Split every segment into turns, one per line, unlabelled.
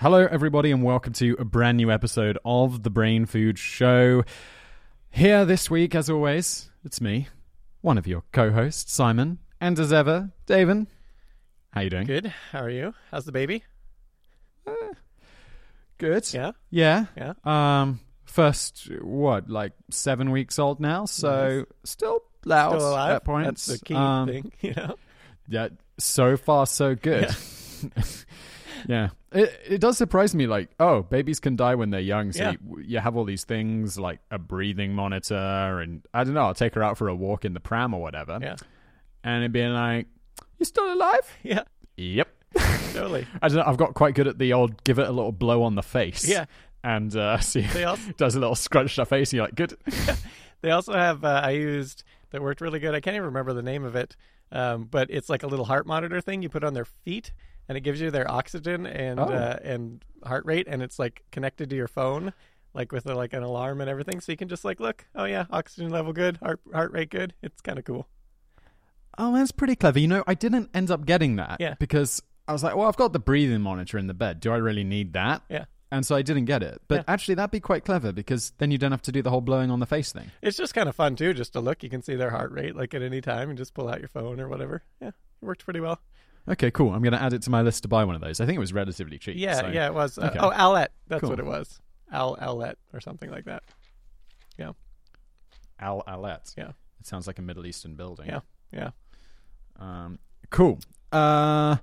Hello, everybody, and welcome to a brand new episode of the Brain Food Show. Here this week, as always, it's me, one of your co-hosts, Simon, and as ever, Daven. How you doing?
Good. How are you? How's the baby?
Good.
Yeah.
Yeah.
Yeah.
Um, first, what, like seven weeks old now, so
Nice.
still loud
Still alive.
at points.
That's the key
Um,
thing, you know.
Yeah, so far so good. Yeah. It it does surprise me like, oh, babies can die when they're young, so
Yeah.
you, you have all these things like a breathing monitor and I don't know, I'll take her out for a walk in the pram or whatever.
Yeah.
And it'd be like, "You still alive?"
Yeah.
Yep.
Totally.
I don't know, I've got quite good at the old give it a little blow on the face.
Yeah.
And uh see
They also
does a little scrunch her face and you're like, "Good."
they also have uh, I used that worked really good. I can't even remember the name of it. Um, but it's like a little heart monitor thing you put on their feet and it gives you their oxygen and
Oh.
uh, and heart rate and it's like connected to your phone like with a, like an alarm and everything so you can just like look, oh yeah, oxygen level good, heart heart rate good. It's kind of cool.
Oh, that's pretty clever. You know, I didn't end up getting that
Yeah.
because I was like, well, I've got the breathing monitor in the bed. Do I really need that?
Yeah.
And so I didn't get it. But
Yeah.
actually, that'd be quite clever because then you don't have to do the whole blowing on the face thing.
It's just kind of fun too, just to look. You can see their heart rate like at any time and just pull out your phone or whatever. Yeah, it worked pretty well.
Okay, cool. I'm going to add it to my list to buy one of those. I think it was relatively cheap.
Yeah,
so-
yeah, it was. Uh,
okay.
Oh, Owlet. That's
Cool.
what it was. Al Owlet or something like that. Yeah.
Al Alet.
Yeah.
It sounds like a Middle Eastern building.
Yeah. Yeah.
Um, cool. Uh,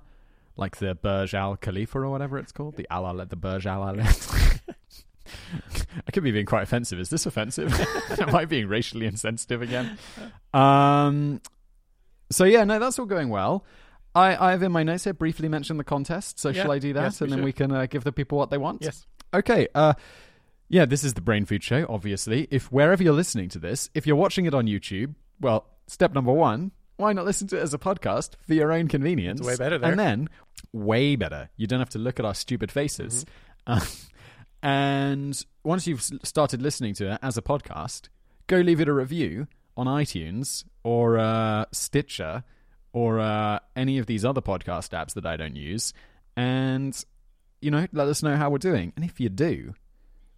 like the Burj Al Khalifa or whatever it's called. The Al Alet, the Burj Al Alet. I could be being quite offensive. Is this offensive? Am I being racially insensitive again? Um, so yeah, no, that's all going well. I, I have in my notes here briefly mentioned the contest. So
Yeah,
shall I do that,
yes,
and then
should.
we can uh, give the people what they want?
Yes.
Okay. Uh, yeah, this is the Brain Food Show. Obviously, if wherever you're listening to this, if you're watching it on YouTube, well, step number one: why not listen to it as a podcast for your own convenience?
It's way better there.
And then, way better. You don't have to look at our stupid faces.
Mm-hmm.
Uh, and once you've started listening to it as a podcast, go leave it a review on iTunes or uh, Stitcher or uh, any of these other podcast apps that I don't use, and you know, let us know how we're doing. And if you do,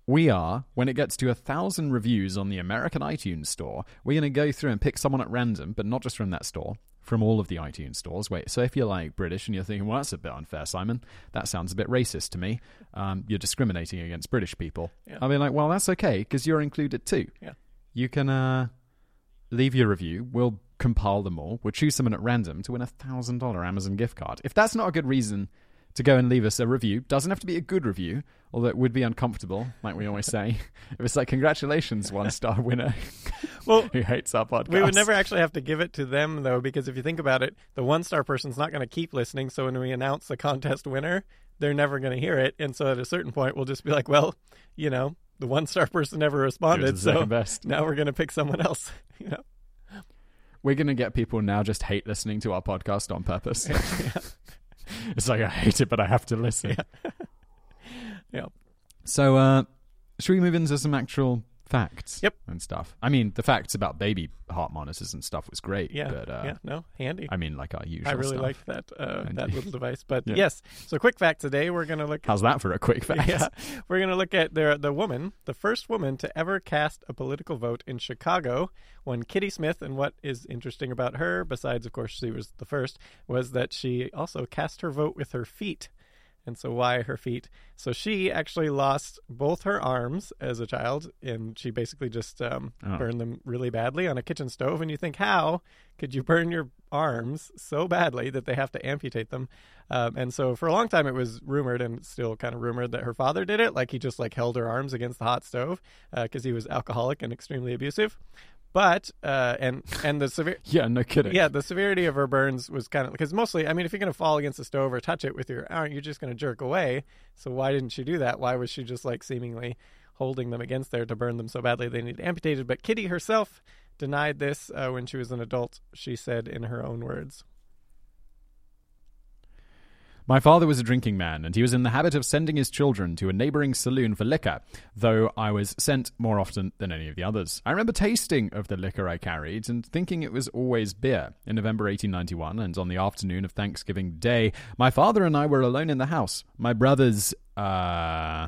we are, when it gets to a thousand reviews on the American iTunes store, we're going to go through and pick someone at random, but not just from that store, from all of the iTunes stores. Wait, so if you're like British and you're thinking, well, that's a bit unfair, Simon, that sounds a bit racist to me. Um, you're discriminating against British people.
Yeah.
I'll be like, well, that's okay, because you're included too.
Yeah.
You can uh, leave your review. We'll compile them all. We'll choose someone at random to win a thousand dollar Amazon gift card. If that's not a good reason to go and leave us a review, doesn't have to be a good review, although it would be uncomfortable, like we always say. if it's like, congratulations, one star winner
Well,
who hates our podcast.
we would never actually have to give it to them though, because if you think about it, the one star person's not going to keep listening. So when we announce the contest winner, they're never going to hear it. And so at a certain point, we'll just be like, well, you know, the one star person never responded, so
best.
now we're going to pick someone else. You know.
We're going to get people now just hate listening to our podcast on purpose. it's like, I hate it, but I have to listen.
Yeah.
So, uh, should we move into some actual facts?
Yep.
And stuff. I mean, the facts about baby heart monitors and stuff was great.
Yeah.
But, uh,
yeah. No, handy.
I mean, like our usual
I really
stuff.
liked that uh, that little device. But
Yeah.
yes, so quick fact today we're going to look.
How's that for a quick fact?
Yeah, we're going to look at the the woman, the first woman to ever cast a political vote in Chicago, one Kitty Smith. And what is interesting about her, besides of course she was the first, was that she also cast her vote with her feet. And so why her feet? So she actually lost both her arms as a child, and she basically just um,
Oh.
burned them really badly on a kitchen stove. And you think, how could you burn your arms so badly that they have to amputate them? Um, and so for a long time, it was rumored, and still kind of rumored, that her father did it. Like he just like held her arms against the hot stove because he was alcoholic and extremely abusive. But uh, and and the severe
Yeah, no kidding.
yeah, the severity of her burns was kind of because mostly, I mean, if you're going to fall against the stove or touch it with your arm, you're just going to jerk away. So why didn't she do that? Why was she just like seemingly holding them against there to burn them so badly they need amputated? But Kitty herself denied this uh, when she was an adult. She said in her own words.
My father was a drinking man, and he was in the habit of sending his children to a neighbouring saloon for liquor, though I was sent more often than any of the others. I remember tasting of the liquor I carried and thinking it was always beer. In November 1891, and on the afternoon of Thanksgiving Day, my father and I were alone in the house. My brothers uh,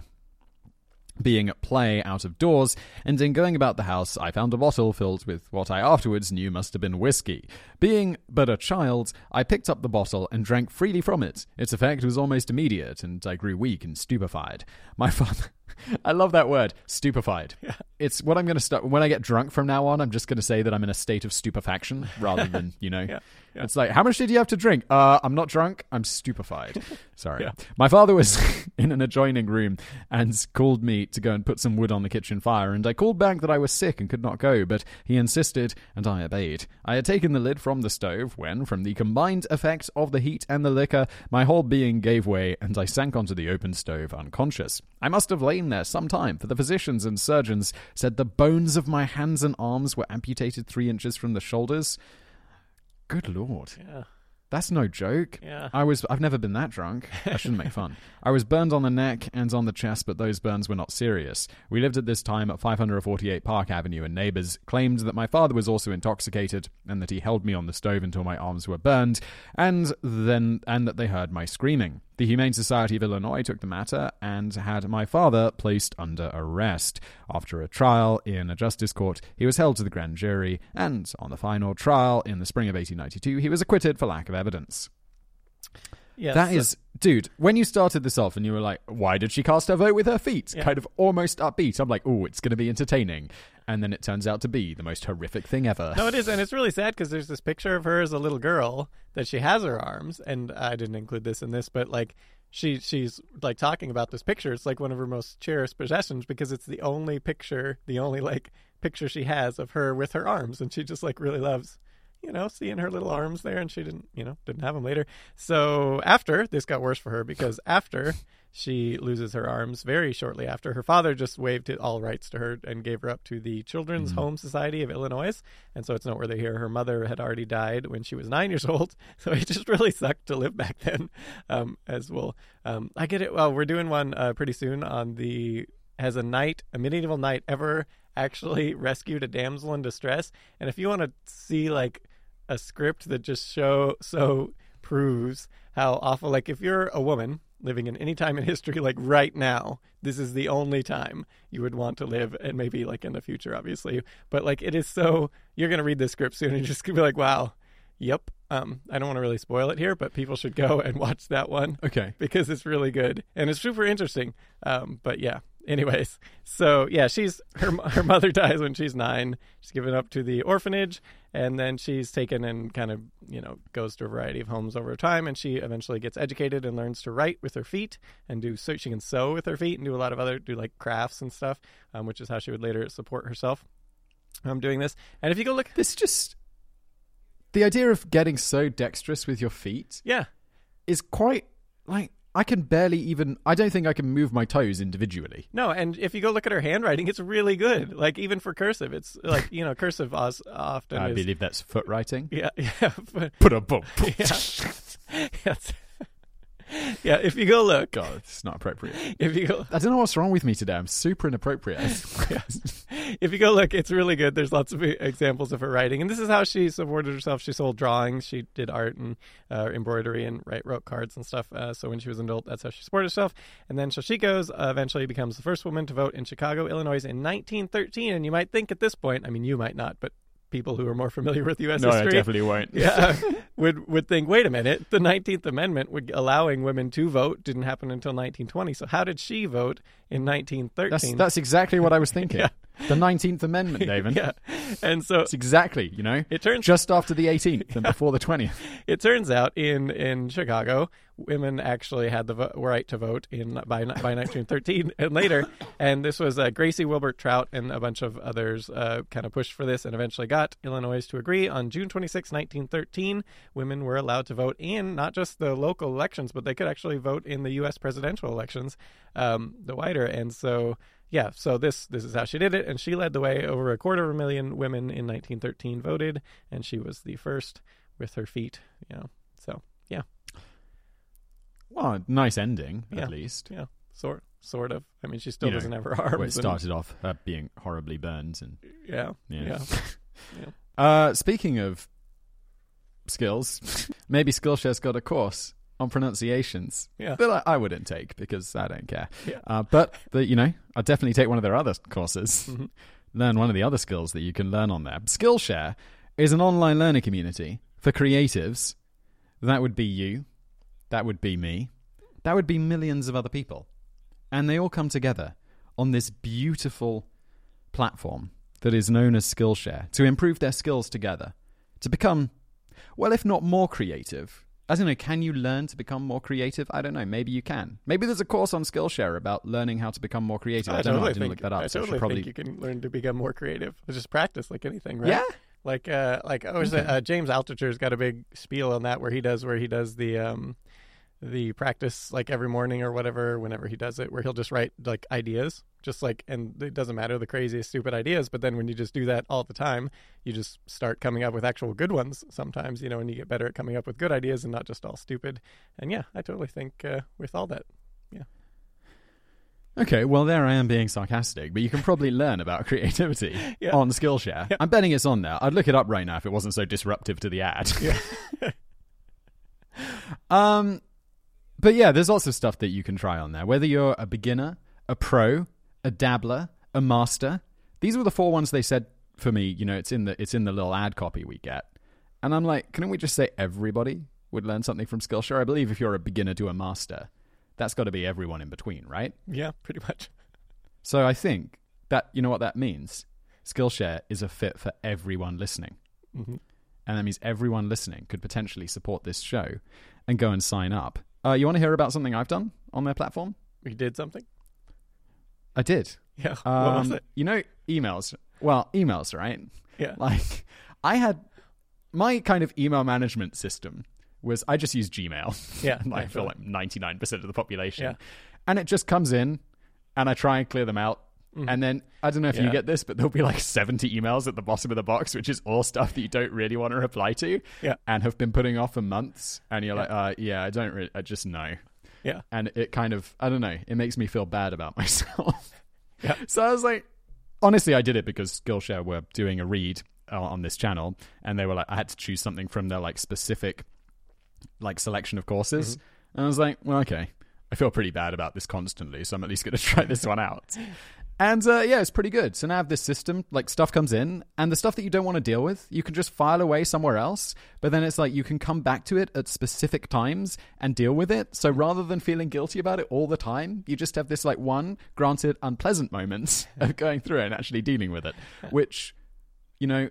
being at play out of doors, and in going about the house, I found a bottle filled with what I afterwards knew must have been whiskey. Being but a child, I picked up the bottle and drank freely from it. Its effect was almost immediate, and I grew weak and stupefied. My father. I love that word, stupefied.
Yeah.
It's what I'm going to start. When I get drunk from now on, I'm just going to say that I'm in a state of stupefaction rather than, you know.
Yeah, yeah.
It's like, how much did you have to drink? Uh, I'm not drunk. I'm stupefied. Sorry. My father was in an adjoining room and called me to go and put some wood on the kitchen fire, and I called back that I was sick and could not go, but he insisted, and I obeyed. I had taken the lid from the stove when, from the combined effect of the heat and the liquor, my whole being gave way, and I sank onto the open stove unconscious. I must have lain there some time, for the physicians and surgeons said the bones of my hands and arms were amputated three inches from the shoulders. Good lord.
Yeah.
That's no joke.
Yeah.
I was I've never been that drunk. I shouldn't make fun. I was burned on the neck and on the chest, but those burns were not serious. We lived at this time at 548 Park Avenue, and neighbors claimed that my father was also intoxicated and that he held me on the stove until my arms were burned, and then and that they heard my screaming. The Humane Society of Illinois took the matter and had my father placed under arrest. After a trial in a justice court, he was held to the grand jury, and on the final trial in the spring of 1892, he was acquitted for lack of evidence.
Yeah.
That
so-
is, dude. When you started this off and you were like, "Why did she cast her vote with her feet?"
Yeah.
Kind of almost upbeat. I'm like, "Oh, it's going to be entertaining," and then it turns out to be the most horrific thing ever.
No, it is, and it's really sad because there's this picture of her as a little girl that she has her arms, and I didn't include this in this, but like she she's like talking about this picture. It's like one of her most cherished possessions because it's the only picture, the only like picture she has of her with her arms, and she just like really loves. You know, seeing her little arms there, and she didn't, you know, didn't have them later. So after this got worse for her because after she loses her arms very shortly after. Her father just waived all rights to her and gave her up to the Children's Home Society of Illinois. And so it's noteworthy here. Her mother had already died when she was nine years old. So it just really sucked to live back then, um, as well. Um, I get it. Well, we're doing one uh, pretty soon on the. Has a knight, a medieval knight, ever actually rescued a damsel in distress? And if you want to see like a script that just show so proves how awful like if you're a woman living in any time in history like right now this is the only time you would want to live and maybe like in the future obviously but like it is so you're going to read this script soon and you're just to be like wow yep um i don't want to really spoil it here but people should go and watch that one
Okay.
because it's really good and it's super interesting. Um, but yeah, anyways, so yeah, she's her her mother dies when she's nine. She's given up to the orphanage, and then she's taken and kind of you know goes to a variety of homes over time, and she eventually gets educated and learns to write with her feet and do so she can sew with her feet and do a lot of other do like crafts and stuff, um, which is how she would later support herself. um, doing this, and if you go look,
This just the idea of getting so dexterous with your feet
yeah,
is quite like I can barely even. I don't think I can move my toes individually.
No, and if you go look at her handwriting, it's really good. Like even for cursive, it's like you know cursive os- often
I
is
believe that's foot writing.
yeah yeah
Put a boom.
yeah. yeah. If you go look,
God, it's not appropriate.
if you go
I don't know what's wrong with me today. I'm super inappropriate.
if you go look, it's really good. There's lots of examples of her writing, and this is how she supported herself. She sold drawings, she did art and uh, embroidery, and write wrote cards and stuff. Uh, so when she was an adult, that's how she supported herself. And then she uh, eventually becomes the first woman to vote in Chicago, Illinois, in 1913. And you might think at this point, I mean, you might not, but people who are more familiar with U.S. history,
won't.
yeah, would would think, wait a minute, the Nineteenth Amendment would, allowing women to vote didn't happen until 1920. So how did she vote in 1913?
That's that's exactly what I was thinking.
Yeah.
The Nineteenth Amendment, David.
yeah, and so
It's exactly you know
it turns
just after the 18th and before the 20th.
it turns out in in Chicago, women actually had the vo- right to vote in by by 1913 and later. And this was uh, Gracie Wilbur Trout and a bunch of others uh, kind of pushed for this and eventually got Illinois to agree. On June 26, 1913, women were allowed to vote in not just the local elections, but they could actually vote in the U.S. presidential elections, um, the wider. And so. Yeah, so this this is how she did it, and she led the way. Over a quarter of a million women in 1913 voted, and she was the first with her feet. You know, so yeah,
Well, nice ending
Yeah.
at least.
yeah, sort sort of. I mean, she still
You
doesn't have her arms.
It
and-
started off uh, being horribly burned and
yeah,
yeah.
yeah.
Uh, speaking of skills, maybe Skillshare's got a course on pronunciations
Yeah.
that I, I wouldn't take because I don't care.
Yeah.
Uh, but the, you know, I'd definitely take one of their other courses.
Mhm.
Learn one of the other skills that you can learn on there. Skillshare is an online learning community for creatives. That would be you. That would be me. That would be millions of other people. And they all come together on this beautiful platform that is known as Skillshare to improve their skills together, to become, well, if not more creative. I don't know, can you learn to become more creative? I don't know. Maybe you can. Maybe there's a course on Skillshare about learning how to become more creative. I, don't know. I didn't
think,
look that up.
I
so
totally
probably.
think you can learn to become more creative. It's Just practice like anything, right?
Yeah.
Like uh like oh is it, uh, James Altucher's got a big spiel on that where he does where he does the um the practice like every morning or whatever whenever he does it where he'll just write like ideas just like and it doesn't matter the craziest stupid ideas but then when you just do that all the time you just start coming up with actual good ones sometimes you know and you get better at coming up with good ideas and not just all stupid and yeah I totally think uh, with all that yeah
Okay, well, there I am being sarcastic, but you can probably learn about creativity
Yeah.
on Skillshare.
Yeah.
I'm betting it's on there. I'd look it up right now if it wasn't so disruptive to the ad.
Yeah.
um, but yeah, there's lots of stuff that you can try on there. Whether you're a beginner, a pro, a dabbler, a master. These were the four ones they said for me. You know, it's in the it's in the little ad copy we get, and I'm like, couldn't we just say everybody would learn something from Skillshare? I believe if you're a beginner to a master, that's got to be everyone in between, right?
yeah pretty much
So I think that you know what that means. Skillshare is a fit for everyone listening.
hmm
And that means everyone listening could potentially support this show and go and sign up. Uh, you want to hear about something I've done on their platform?
we did something
I did.
yeah what
Um,
was it
You know, emails. Well, emails, right?
yeah
Like, I had my kind of email management system was I just use Gmail.
Yeah,
like for
yeah,
like ninety nine percent of the population,
Yeah.
and it just comes in, and I try and clear them out.
Mhm.
And then I don't know if you get this, but there'll be like 70 emails at the bottom of the box, which is all stuff that you don't really want to reply to
Yeah.
and have been putting off for months. And you're like, uh, yeah, I don't really, I just know.
Yeah.
And it kind of, I don't know, it makes me feel bad about myself.
Yeah.
So I was like, honestly, I did it because Skillshare were doing a read uh, on this channel and they were like, I had to choose something from their like specific like selection of courses.
Mm-hmm.
And I was like, well, okay. I feel pretty bad about this constantly, so I'm at least going to try this one out. And uh, yeah, it's pretty good. So now I have this system, like stuff comes in, and the stuff that you don't want to deal with, you can just file away somewhere else. But then it's like you can come back to it at specific times and deal with it. So rather than feeling guilty about it all the time, you just have this like one, granted, unpleasant moments of going through it and actually dealing with it, which, you know,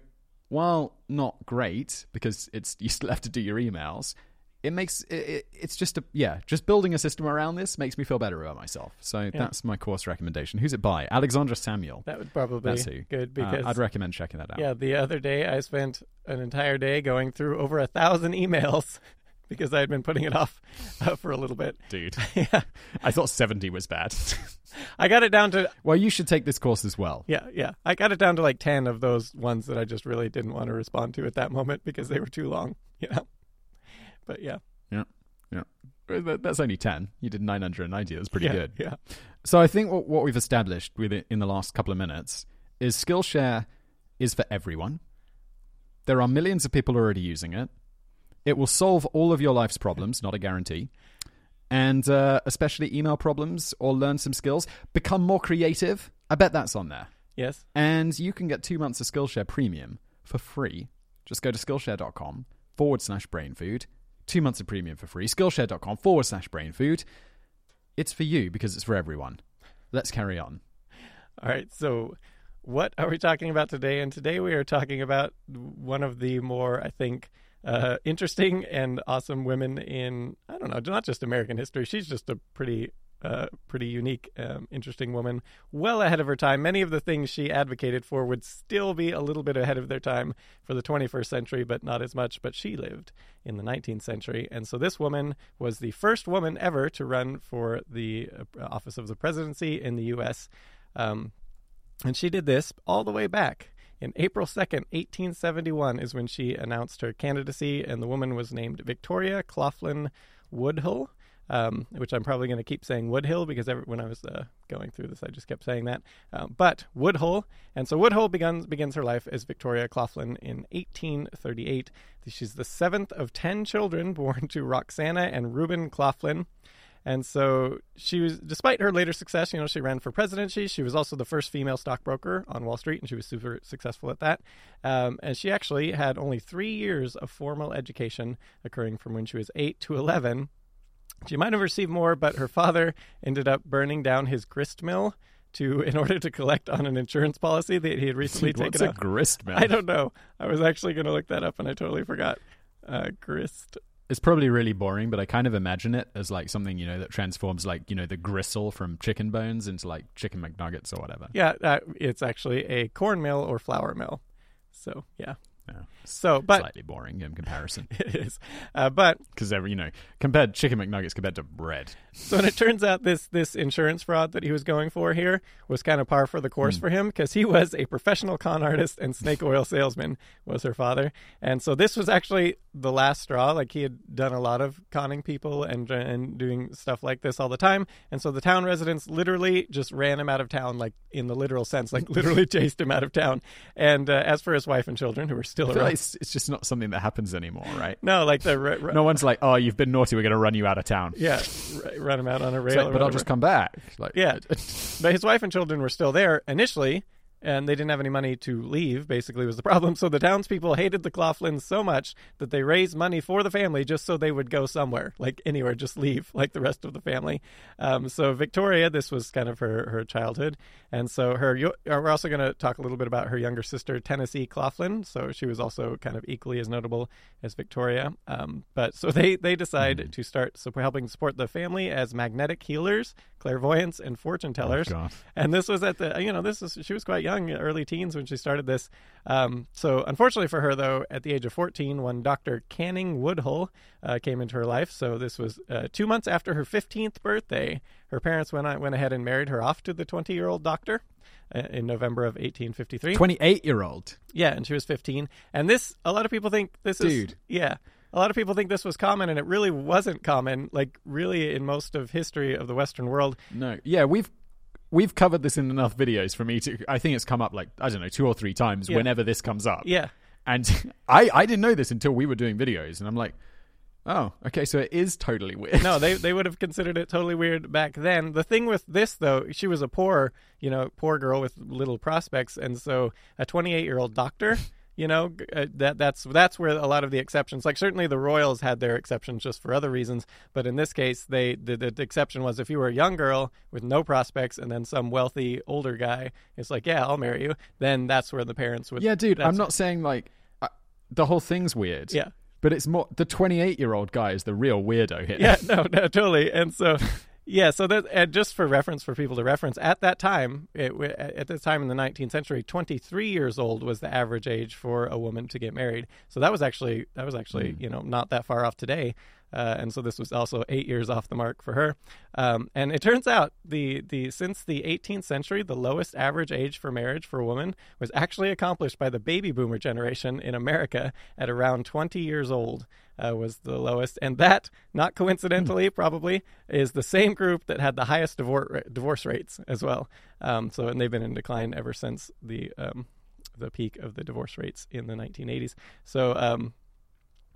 while not great because it's you still have to do your emails, it makes it, it, it's just a yeah, just building a system around this makes me feel better about myself. So that's my course recommendation. Who's it by? Alexandra Samuel.
That would probably
That's
be
who.
good
Uh,
because
I'd recommend checking that out.
yeah, the other day I spent an entire day going through over a thousand emails because I had been putting it off uh, for a little bit.
dude.
yeah,
I thought seventy was bad.
I got it down to
well, you should take this course as well.
yeah, yeah. I got it down to like ten of those ones that I just really didn't want to respond to at that moment because they were too long. You know, but yeah,
That- That's only ten. You did nine hundred and ninety. That's pretty
yeah,
good.
Yeah,
So I think what, what we've established with it in the last couple of minutes is Skillshare is for everyone. There are millions of people already using it. It will solve all of your life's problems, not a guarantee. And uh, especially email problems or learn some skills. Become more creative. I bet that's on there.
yes,
And you can get two months of Skillshare Premium for free. Just go to Skillshare.com forward slash brain food. Two months of premium for free. Skillshare.com forward slash brain food. It's for you because it's for everyone. Let's carry on.
All right. So, what are we talking about today? And today we are talking about one of the more, I think, uh, interesting and awesome women in I don't know, not just American history. She's just a pretty, uh, pretty unique, um, interesting woman, well ahead of her time. Many of the things she advocated for would still be a little bit ahead of their time for the 21st century, but not as much. But she lived in the 19th century, and so this woman was the first woman ever to run for the uh, office of the presidency in the U.S. Um, and she did this all the way back. In April 2nd, 1871, is when she announced her candidacy, and the woman was named Victoria Claflin Woodhull. Um, which I'm probably going to keep saying Woodhill because every, when I was uh, going through this, I just kept saying that. Um, but Woodhull, and so Woodhull begins begins her life as Victoria Claflin in 1838. She's the seventh of ten children born to Roxana and Reuben Claflin. And so she was, despite her later success, you know, she ran for presidency. She was also the first female stockbroker on Wall Street, and she was super successful at that. Um, and she actually had only three years of formal education occurring from when she was 8 to 11. She might have received more, but her father ended up burning down his grist mill to in order to collect on an insurance policy that he had recently
Dude,
taken
what's a grist mill?
I don't know. I was actually going to look that up, and I totally forgot. Uh, grist.
It's probably really boring, but I kind of imagine it as like something you know that transforms like you know the gristle from chicken bones into like chicken McNuggets or whatever.
Yeah, uh, it's actually a corn mill or flour mill. So yeah.
Yeah.
So, but
Slightly boring in comparison
it is. Uh, but
because you know compared chicken McNuggets compared to bread.
So and it turns out this this insurance fraud that he was going for here was kind of par for the course for him because he was a professional con artist and snake oil salesman was her father. And so this was actually the last straw. Like he had done a lot of conning people and and doing stuff like this all the time. And so the town residents literally just ran him out of town, like in the literal sense, like literally chased him out of town. And uh, as for his wife and children, who were still around,
like it's, it's just not something that happens anymore, right?
no, like the
No one's like, "Oh, you've been naughty. We're going to run you out of town."
yeah, r- run him out on a rail.
Like, but I'll just come back. Like,
Yeah. but his wife and children were still there initially, and they didn't have any money to leave, basically, was the problem. So the townspeople hated the Claflins so much that they raised money for the family just so they would go somewhere, like anywhere, just leave, like the rest of the family. Um, so Victoria, this was kind of her, her childhood. And so her, uh, we're also going to talk a little bit about her younger sister, Tennessee Claflin. So she was also kind of equally as notable as Victoria. Um, but so they, they decide to start so helping support the family as magnetic healers, clairvoyants, and fortune tellers.
God.
And this was at the, you know, this was, she was quite young, early teens when she started this. Um, so unfortunately for her, though, at the age of 14, when Dr. Canning Woodhull uh, came into her life, so this was uh, two months after her 15th birthday, her parents went, went ahead and married her off to the 20 year old doctor uh, in November of 1853.
Twenty-eight year old.
Yeah, and she was 15. And this, a lot of people think this is.
Dude.
Yeah. A lot of people think this was common, and it really wasn't common. Like, really, in most of history of the Western world,
No, yeah, we've we've covered this in enough videos for me to. I think it's come up like I don't know two or three times
Yeah.
whenever this comes up.
yeah.
and I I didn't know this until we were doing videos, and I'm like, oh, okay, so it is totally weird.
no, they they would have considered it totally weird back then. The thing with this though, she was a poor, you know, poor girl with little prospects, and so a 28 year old doctor, you know, uh, that that's that's where a lot of the exceptions. Like certainly the royals had their exceptions just for other reasons, but in this case, they the, the, exception was if you were a young girl with no prospects, and then some wealthy older guy is like, yeah, I'll marry you. Then that's where the parents would.
yeah, dude, I'm not saying like uh, the whole thing's weird.
Yeah.
but it's more the 28 year old guy is the real weirdo here.
yeah, no, no, totally. And so, yeah, so that and just for reference for people to reference, at that time, it, at this time in the 19th century, 23 years old was the average age for a woman to get married. So that was actually that was actually you know not that far off today. Uh, and so this was also eight years off the mark for her. Um, and it turns out the the since the 18th century, the lowest average age for marriage for a woman was actually accomplished by the baby boomer generation in America at around 20 years old. Uh, was the lowest, and that, not coincidentally, probably is the same group that had the highest divorce divorce rates as well. Um, so, and they've been in decline ever since the um, the peak of the divorce rates in the 1980s. So, um,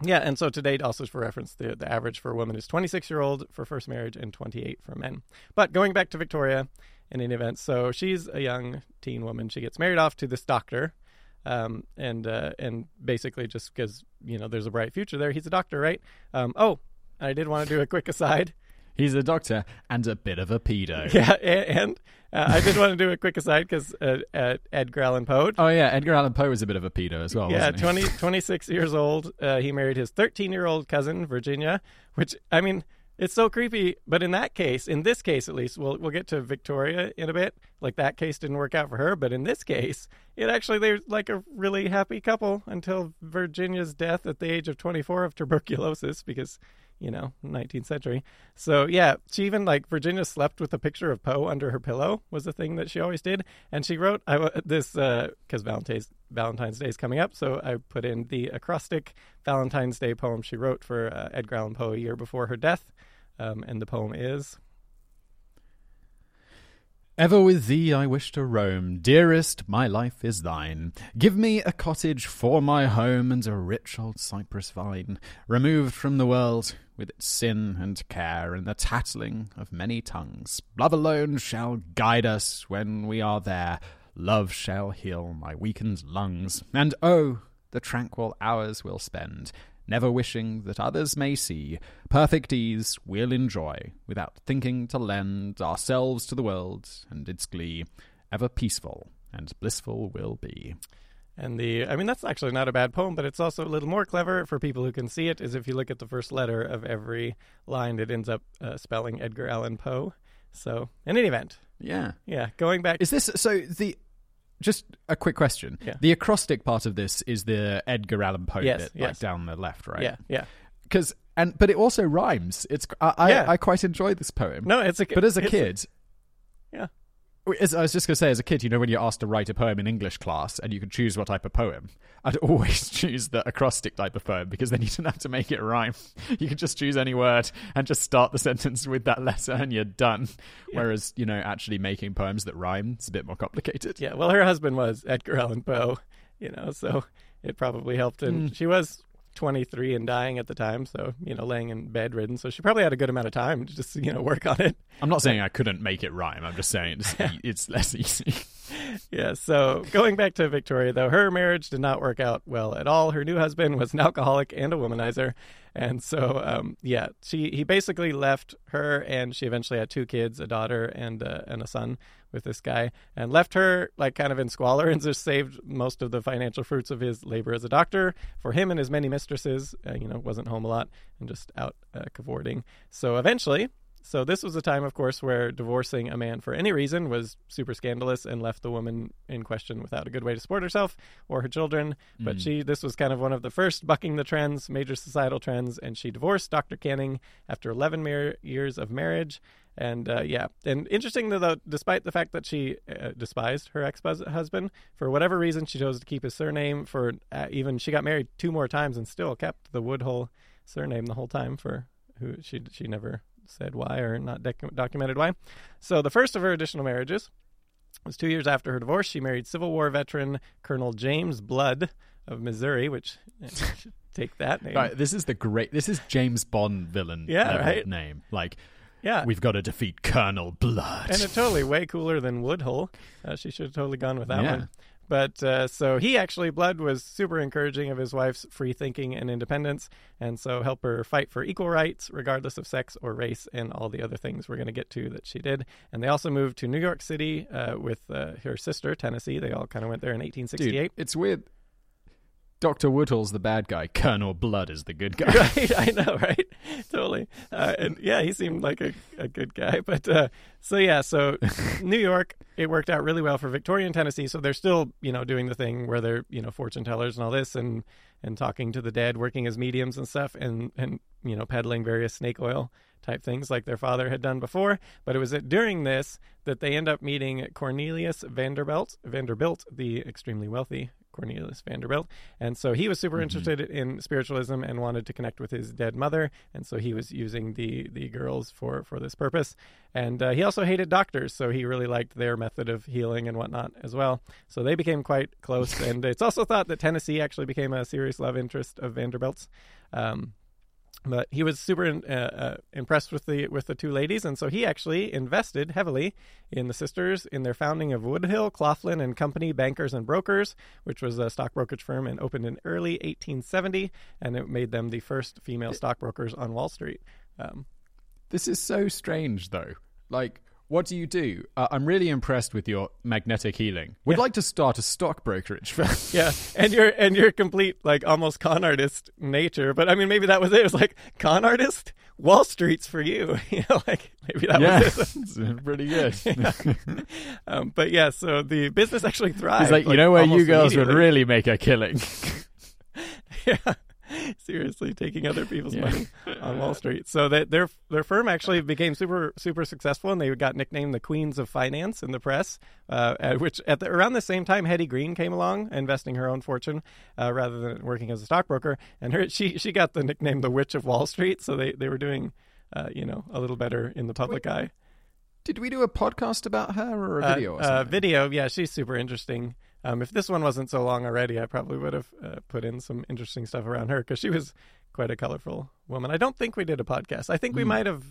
yeah, and so to date, also for reference, the, the average for a woman is 26 year old for first marriage and 28 for men. But going back to Victoria in any event, so she's a young teen woman. She gets married off to this doctor, um, and uh, and basically just because you know there's a bright future there, he's a doctor, right? Um, oh, I did want to do a quick aside.
He's a doctor and a bit of a pedo.
Yeah, and uh, I did want to do a quick aside because uh, uh, Edgar Allan Poe
Oh yeah, Edgar Allan Poe was a bit of a pedo as well.
yeah,
he?
20, 26 years old. Uh, he married his 13 year old cousin, Virginia, which, I mean, it's so creepy. But in that case, in this case at least, we'll, we'll get to Victoria in a bit. Like that case didn't work out for her. But in this case, it actually, they're like a really happy couple until Virginia's death at the age of 24 of tuberculosis because. You know, 19th century. So yeah, she even like Virginia slept with a picture of Poe under her pillow was a thing that she always did, and she wrote I, this because Valentine's Valentine's Day is coming up, so I put in the acrostic Valentine's Day poem she wrote for uh, Edgar Allan Poe a year before her death. Um, and the poem is
Ever with thee I wish to roam, dearest, my life is thine. Give me a cottage for my home and a rich old cypress vine, removed from the world with its sin and care and the tattling of many tongues. Love alone shall guide us when we are there. Love shall heal my weakened lungs, and oh, the tranquil hours we'll spend never wishing that others may see, perfect ease we'll enjoy, without thinking to lend ourselves to the world and its glee, ever peaceful and blissful will be.
And the, I mean, that's actually not a bad poem, but it's also a little more clever for people who can see it. Is if you look at the first letter of every line, it ends up uh, spelling Edgar Allan Poe. So, in any event,
Yeah.
yeah, going back.
Is this so the just a quick question.
Yeah.
The acrostic part of this is the Edgar Allan Poe
Yes,
bit, like down the left, right?
Yeah, yeah.
Because and but it also rhymes. It's I I,
Yeah.
I quite enjoy this poem.
No, it's a.
but as a kid,
yeah.
As I was just going to say, as a kid, you know, when you're asked to write a poem in English class and you can choose what type of poem, I'd always choose the acrostic type of poem because then you don't have to make it rhyme. You can just choose any word and just start the sentence with that letter and you're done. Whereas, you know, actually making poems that rhyme is a bit more complicated.
Yeah, well, her husband was Edgar Allan Poe, you know, so it probably helped. And
Mm.
she was 23 and dying at the time, so, you know, laying in bedridden. So she probably had a good amount of time to just, you know, work on it.
I'm not saying I couldn't make it rhyme. I'm just saying it's, it's less easy.
Yeah, so going back to Victoria, though, her marriage did not work out well at all. Her new husband was an alcoholic and a womanizer. And so, um, yeah, she he basically left her, and she eventually had two kids, a daughter and uh, and a son with this guy, and left her like kind of in squalor, and just saved most of the financial fruits of his labor as a doctor for him and his many mistresses. Uh, you know, wasn't home a lot and just out uh, cavorting. So eventually, so this was a time, of course, where divorcing a man for any reason was super scandalous and left the woman in question without a good way to support herself or her children. But she, this was kind of one of the first bucking the trends, major societal trends, and she divorced Dr. Canning after 11 mar- years of marriage. And uh, yeah, and interesting though, despite the fact that she uh, despised her ex-husband for whatever reason, she chose to keep his surname. For uh, even she got married two more times and still kept the Woodhull surname the whole time. For who she she never said why or not doc- documented why. So the first of her additional marriages was two years after her divorce. She married Civil War veteran Colonel James Blood of Missouri, which eh, take that name.
Right, this is the great. This is James Bond villain.
Yeah, right?
Name like
Yeah,
we've got to defeat Colonel Blood.
and it's totally way cooler than Woodhull. Uh, she should have totally gone with that
Yeah.
one. But uh, so he actually, Blood was super encouraging of his wife's free thinking and independence, and so help her fight for equal rights, regardless of sex or race, and all the other things we're going to get to that she did. And they also moved to New York City uh, with uh, her sister, Tennessee. They all kind of went there in
Dude,
1868.
it's weird. Doctor Woodhull's the bad guy. Colonel Blood is the good guy.
right i know right totally. Uh, and yeah he seemed like a, a good guy but uh, so yeah so new york it worked out really well for victoria and tennessee. So they're still you know doing the thing where they're you know fortune tellers and all this and and talking to the dead working as mediums and stuff and and you know peddling various snake oil type things like their father had done before. But it was during this that they end up meeting cornelius vanderbilt vanderbilt the extremely wealthy Cornelius Vanderbilt. And so he was super interested in spiritualism and wanted to connect with his dead mother. And so he was using the, the girls for, for this purpose. And uh, he also hated doctors. So he really liked their method of healing and whatnot as well. So they became quite close. and it's also thought that Tennessee actually became a serious love interest of Vanderbilt's. Um, but he was super uh, uh, impressed with the with the two ladies, and so he actually invested heavily in the sisters in their founding of Woodhill, Claflin and Company Bankers and Brokers, which was a stock brokerage firm and opened in early 1870, and it made them the first female stockbrokers on Wall Street. Um,
This is so strange, though. Like, what do you do? Uh, I'm really impressed with your magnetic healing. We'd
Yeah.
like to start a stock brokerage firm.
yeah, and your and your complete like almost con artist nature, but I mean maybe that was it. It was like con artist, Wall Street's for you. you know, like maybe that
yeah,
was it.
it's pretty good.
Um, but yeah, so the business actually thrived.
He's like, you know where you girls would really make a killing.
yeah. Seriously, taking other people's
Yeah.
money on Wall Street. So that their their firm actually became super super successful, and they got nicknamed the Queens of Finance in the press. Uh, at which at the, around the same time, Hetty Green came along, investing her own fortune uh, rather than working as a stockbroker, and her she she got the nickname the Witch of Wall Street. So they they were doing uh, you know, a little better in the public eye.
Did we do a podcast about her or a
Uh,
video or
uh,
something?
video, yeah, she's super interesting. Um, if this one wasn't so long already, I probably would have uh, put in some interesting stuff around her because she was quite a colorful woman. I don't think we did a podcast. I think we
Hmm.
might have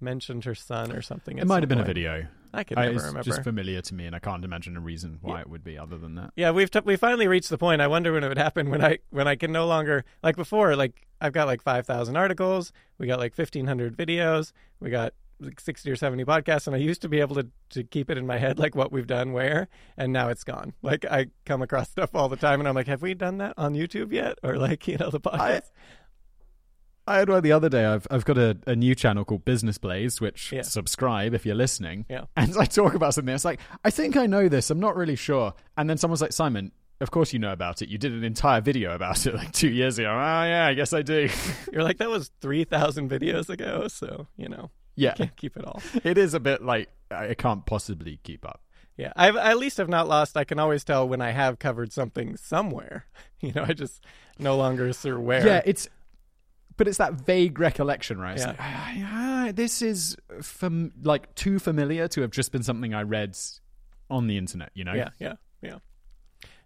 mentioned her son or something.
it might have been a video.
I can never
it's
remember.
just familiar to me, and I can't imagine a reason why
Yeah.
it would be other than that.
Yeah, we've t- we finally reached the point. I wonder when it would happen when I when I can no longer like before. Like I've got like five thousand articles. We got like fifteen hundred videos. We got like sixty or seventy podcasts, and I used to be able to to keep it in my head like what we've done where, and now it's gone. Like I come across stuff all the time, and I'm like, have we done that on YouTube yet, or like you know the podcast?
I had one the other day. I've I've got a, a new channel called Business Blaze, which
Yeah.
subscribe if you're listening.
Yeah.
And I talk about something. It's like I think I know this. I'm not really sure. And then someone's like, Simon, of course you know about it. You did an entire video about it like two years ago. Oh yeah, I guess I do.
You're like that was three thousand videos ago, so you know
yeah,
can't keep it all.
it is a bit like I can't possibly keep up.
Yeah, I've at least have not lost. I can always tell when I have covered something somewhere. You know, I just no longer sure where.
Yeah, it's but it's that vague recollection, right? It's
Yeah.
like, ah, ah, this is fam- like too familiar to have just been something I read on the internet. You know?
Yeah, yeah, yeah.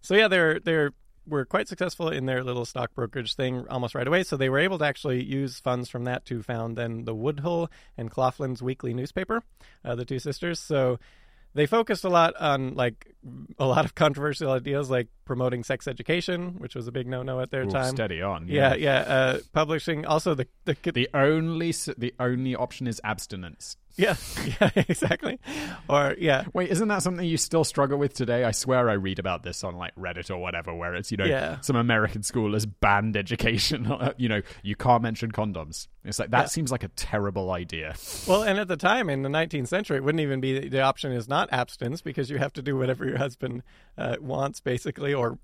So yeah, they're they're were quite successful in their little stock brokerage thing almost right away. So they were able to actually use funds from that to found then the Woodhull and Claflin's weekly newspaper, uh, the two sisters. So they focused a lot on like a lot of controversial ideas like promoting sex education, which was a big no-no at their
Ooh,
time.
steady on.
Yeah, yeah. Uh, publishing also the the
The only the only option is abstinence.
Yeah yeah exactly, or yeah
Wait, isn't that something you still struggle with today? I swear I read about this on like Reddit or whatever, where it's you know
Yeah.
some American school has banned education. you know, you can't mention condoms. It's like that
Yeah.
seems like a terrible idea.
Well, and at the time in the 19th century, it wouldn't even be the option is not abstinence because you have to do whatever your husband uh, wants, basically, or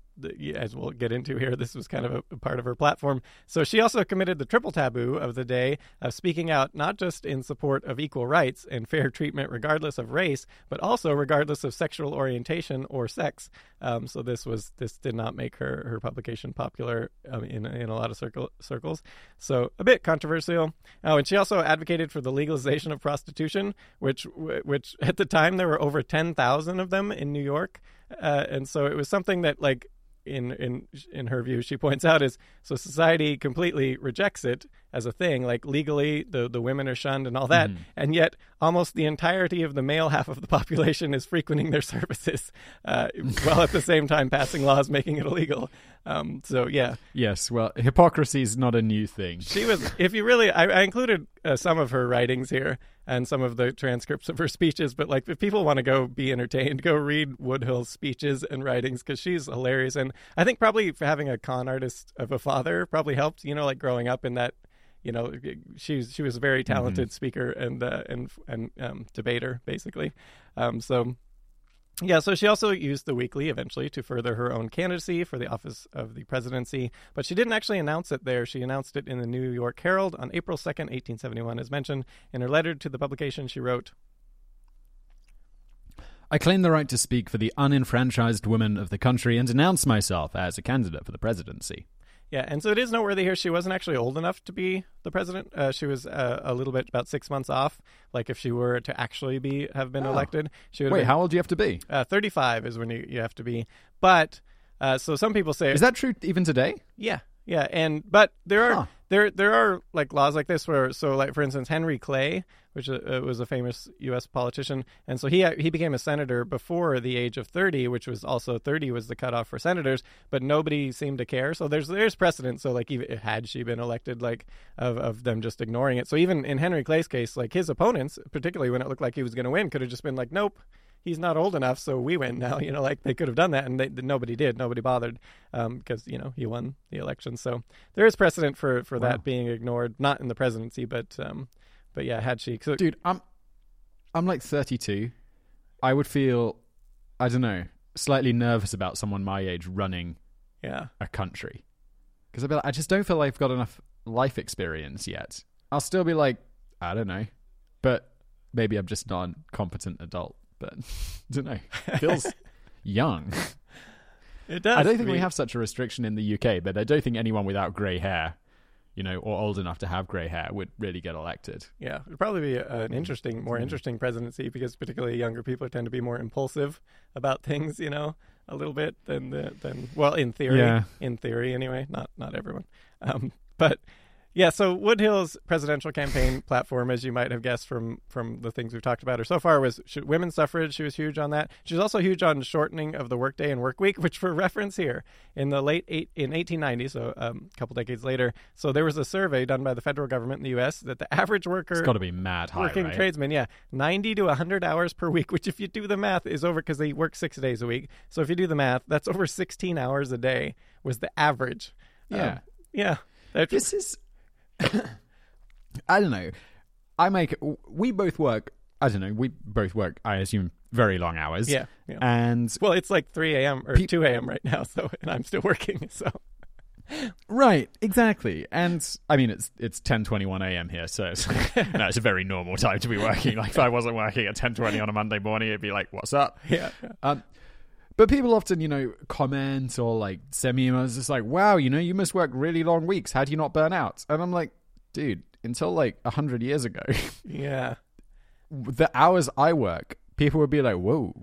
as we'll get into here, this was kind of a, a part of her platform. So she also committed the triple taboo of the day of speaking out not just in support of equal rights and fair treatment regardless of race, but also regardless of sexual orientation or sex. Um, so this was this did not make her her publication popular um, in in a lot of circle, circles. So a bit controversial. Oh, and she also advocated for the legalization of prostitution, which which at the time there were over ten thousand of them in New York, uh, and so it was something that like in in in her view she points out is so society completely rejects it as a thing like legally the the women are shunned and all that and yet almost the entirety of the male half of the population is frequenting their services uh, while at the same time passing laws making it illegal um, so yeah.
Yes, well, hypocrisy is not a new thing.
she was if you really i, I included uh, some of her writings here and some of the transcripts of her speeches but like if people want to go be entertained go read woodhull's speeches and writings because she's hilarious. And i think probably for having a con artist of a father probably helped you know like growing up in that you know she's she was a very talented speaker and uh, and and um, debater basically. Um, so yeah, so she also used the weekly eventually to further her own candidacy for the office of the presidency, but she didn't actually announce it there. She announced it in the New York Herald on April 2nd, 1871, as mentioned. In her letter to the publication, she wrote,
I claim the right to speak for the unenfranchised women of the country and announce myself as a candidate for the presidency.
Yeah, and so it is noteworthy here. She wasn't actually old enough to be the president. Uh, she was uh, a little bit about six months off. Like if she were to actually be have been
Oh.
elected, she would.
Wait,
been,
how old do you have to be?
Uh, Thirty-five is when you, you have to be. But uh, so some people say
Is that true even today?
Yeah, yeah, and but there are
Huh.
there there are like laws like this where so like for instance Henry Clay, which uh, was a famous U.S. politician, and so he he became a senator before the age of thirty, which was also thirty was the cutoff for senators, but nobody seemed to care. So there's there's precedent. So like even had she been elected, like of of them just ignoring it. So even in Henry Clay's case, like his opponents, particularly when it looked like he was going to win, could have just been like, nope he's not old enough, so we win now. You know, like they could have done that, and they, nobody did. Nobody bothered because you know he won the election. So there is precedent for for
Wow.
that being ignored, not in the presidency, but um, but yeah, had she? So,
Dude, I'm I'm like 32. I would feel I don't know, slightly nervous about someone my age running
yeah,
a country. Cuz I'd be like, I just don't feel like I've got enough life experience yet. I'll still be like, I don't know. But maybe I'm just not a competent adult, but I don't know. Feels young.
it does.
I don't think
mean,
we have such a restriction in the UK, but I don't think anyone without grey hair you know, or old enough to have grey hair would really get elected.
Yeah, it'd probably be a, an interesting, more interesting presidency because particularly younger people tend to be more impulsive about things, you know, a little bit than the than well, in theory,
Yeah.
in theory anyway, not not everyone, um, but yeah. So Woodhill's presidential campaign platform, as you might have guessed from from the things we've talked about her so far, was women's suffrage. She was huge on that. She was also huge on shortening of the workday and work week, which for reference here in the late eight in 1890, so um, a couple decades later. So there was a survey done by the federal government in the U.S. that the average worker
It's got to be mad high,
working
right?
tradesmen, yeah, 90 to 100 hours per week, which if you do the math is over because they work six days a week. So if you do the math, that's over 16 hours a day was the average.
Yeah.
Um, yeah.
This is. I don't know. I make. We both work. I don't know. We both work. I assume very long hours.
yeah. yeah.
And
well, it's like 3 a.m. or
Pe-
2 a.m. right now, so and I'm still working. So
right, exactly. And I mean, it's it's ten twenty one a.m. here, so it's, no, it's a very normal time to be working. Like if I wasn't working at ten twenty on a Monday morning, it'd be like, "What's up?"
yeah, yeah.
Um, but people often, you know, comment or like send me emails. It's like, wow, you know, you must work really long weeks. How do you not burn out? And I'm like, dude, until like a hundred years ago,
yeah.
the hours I work, people would be like, whoa,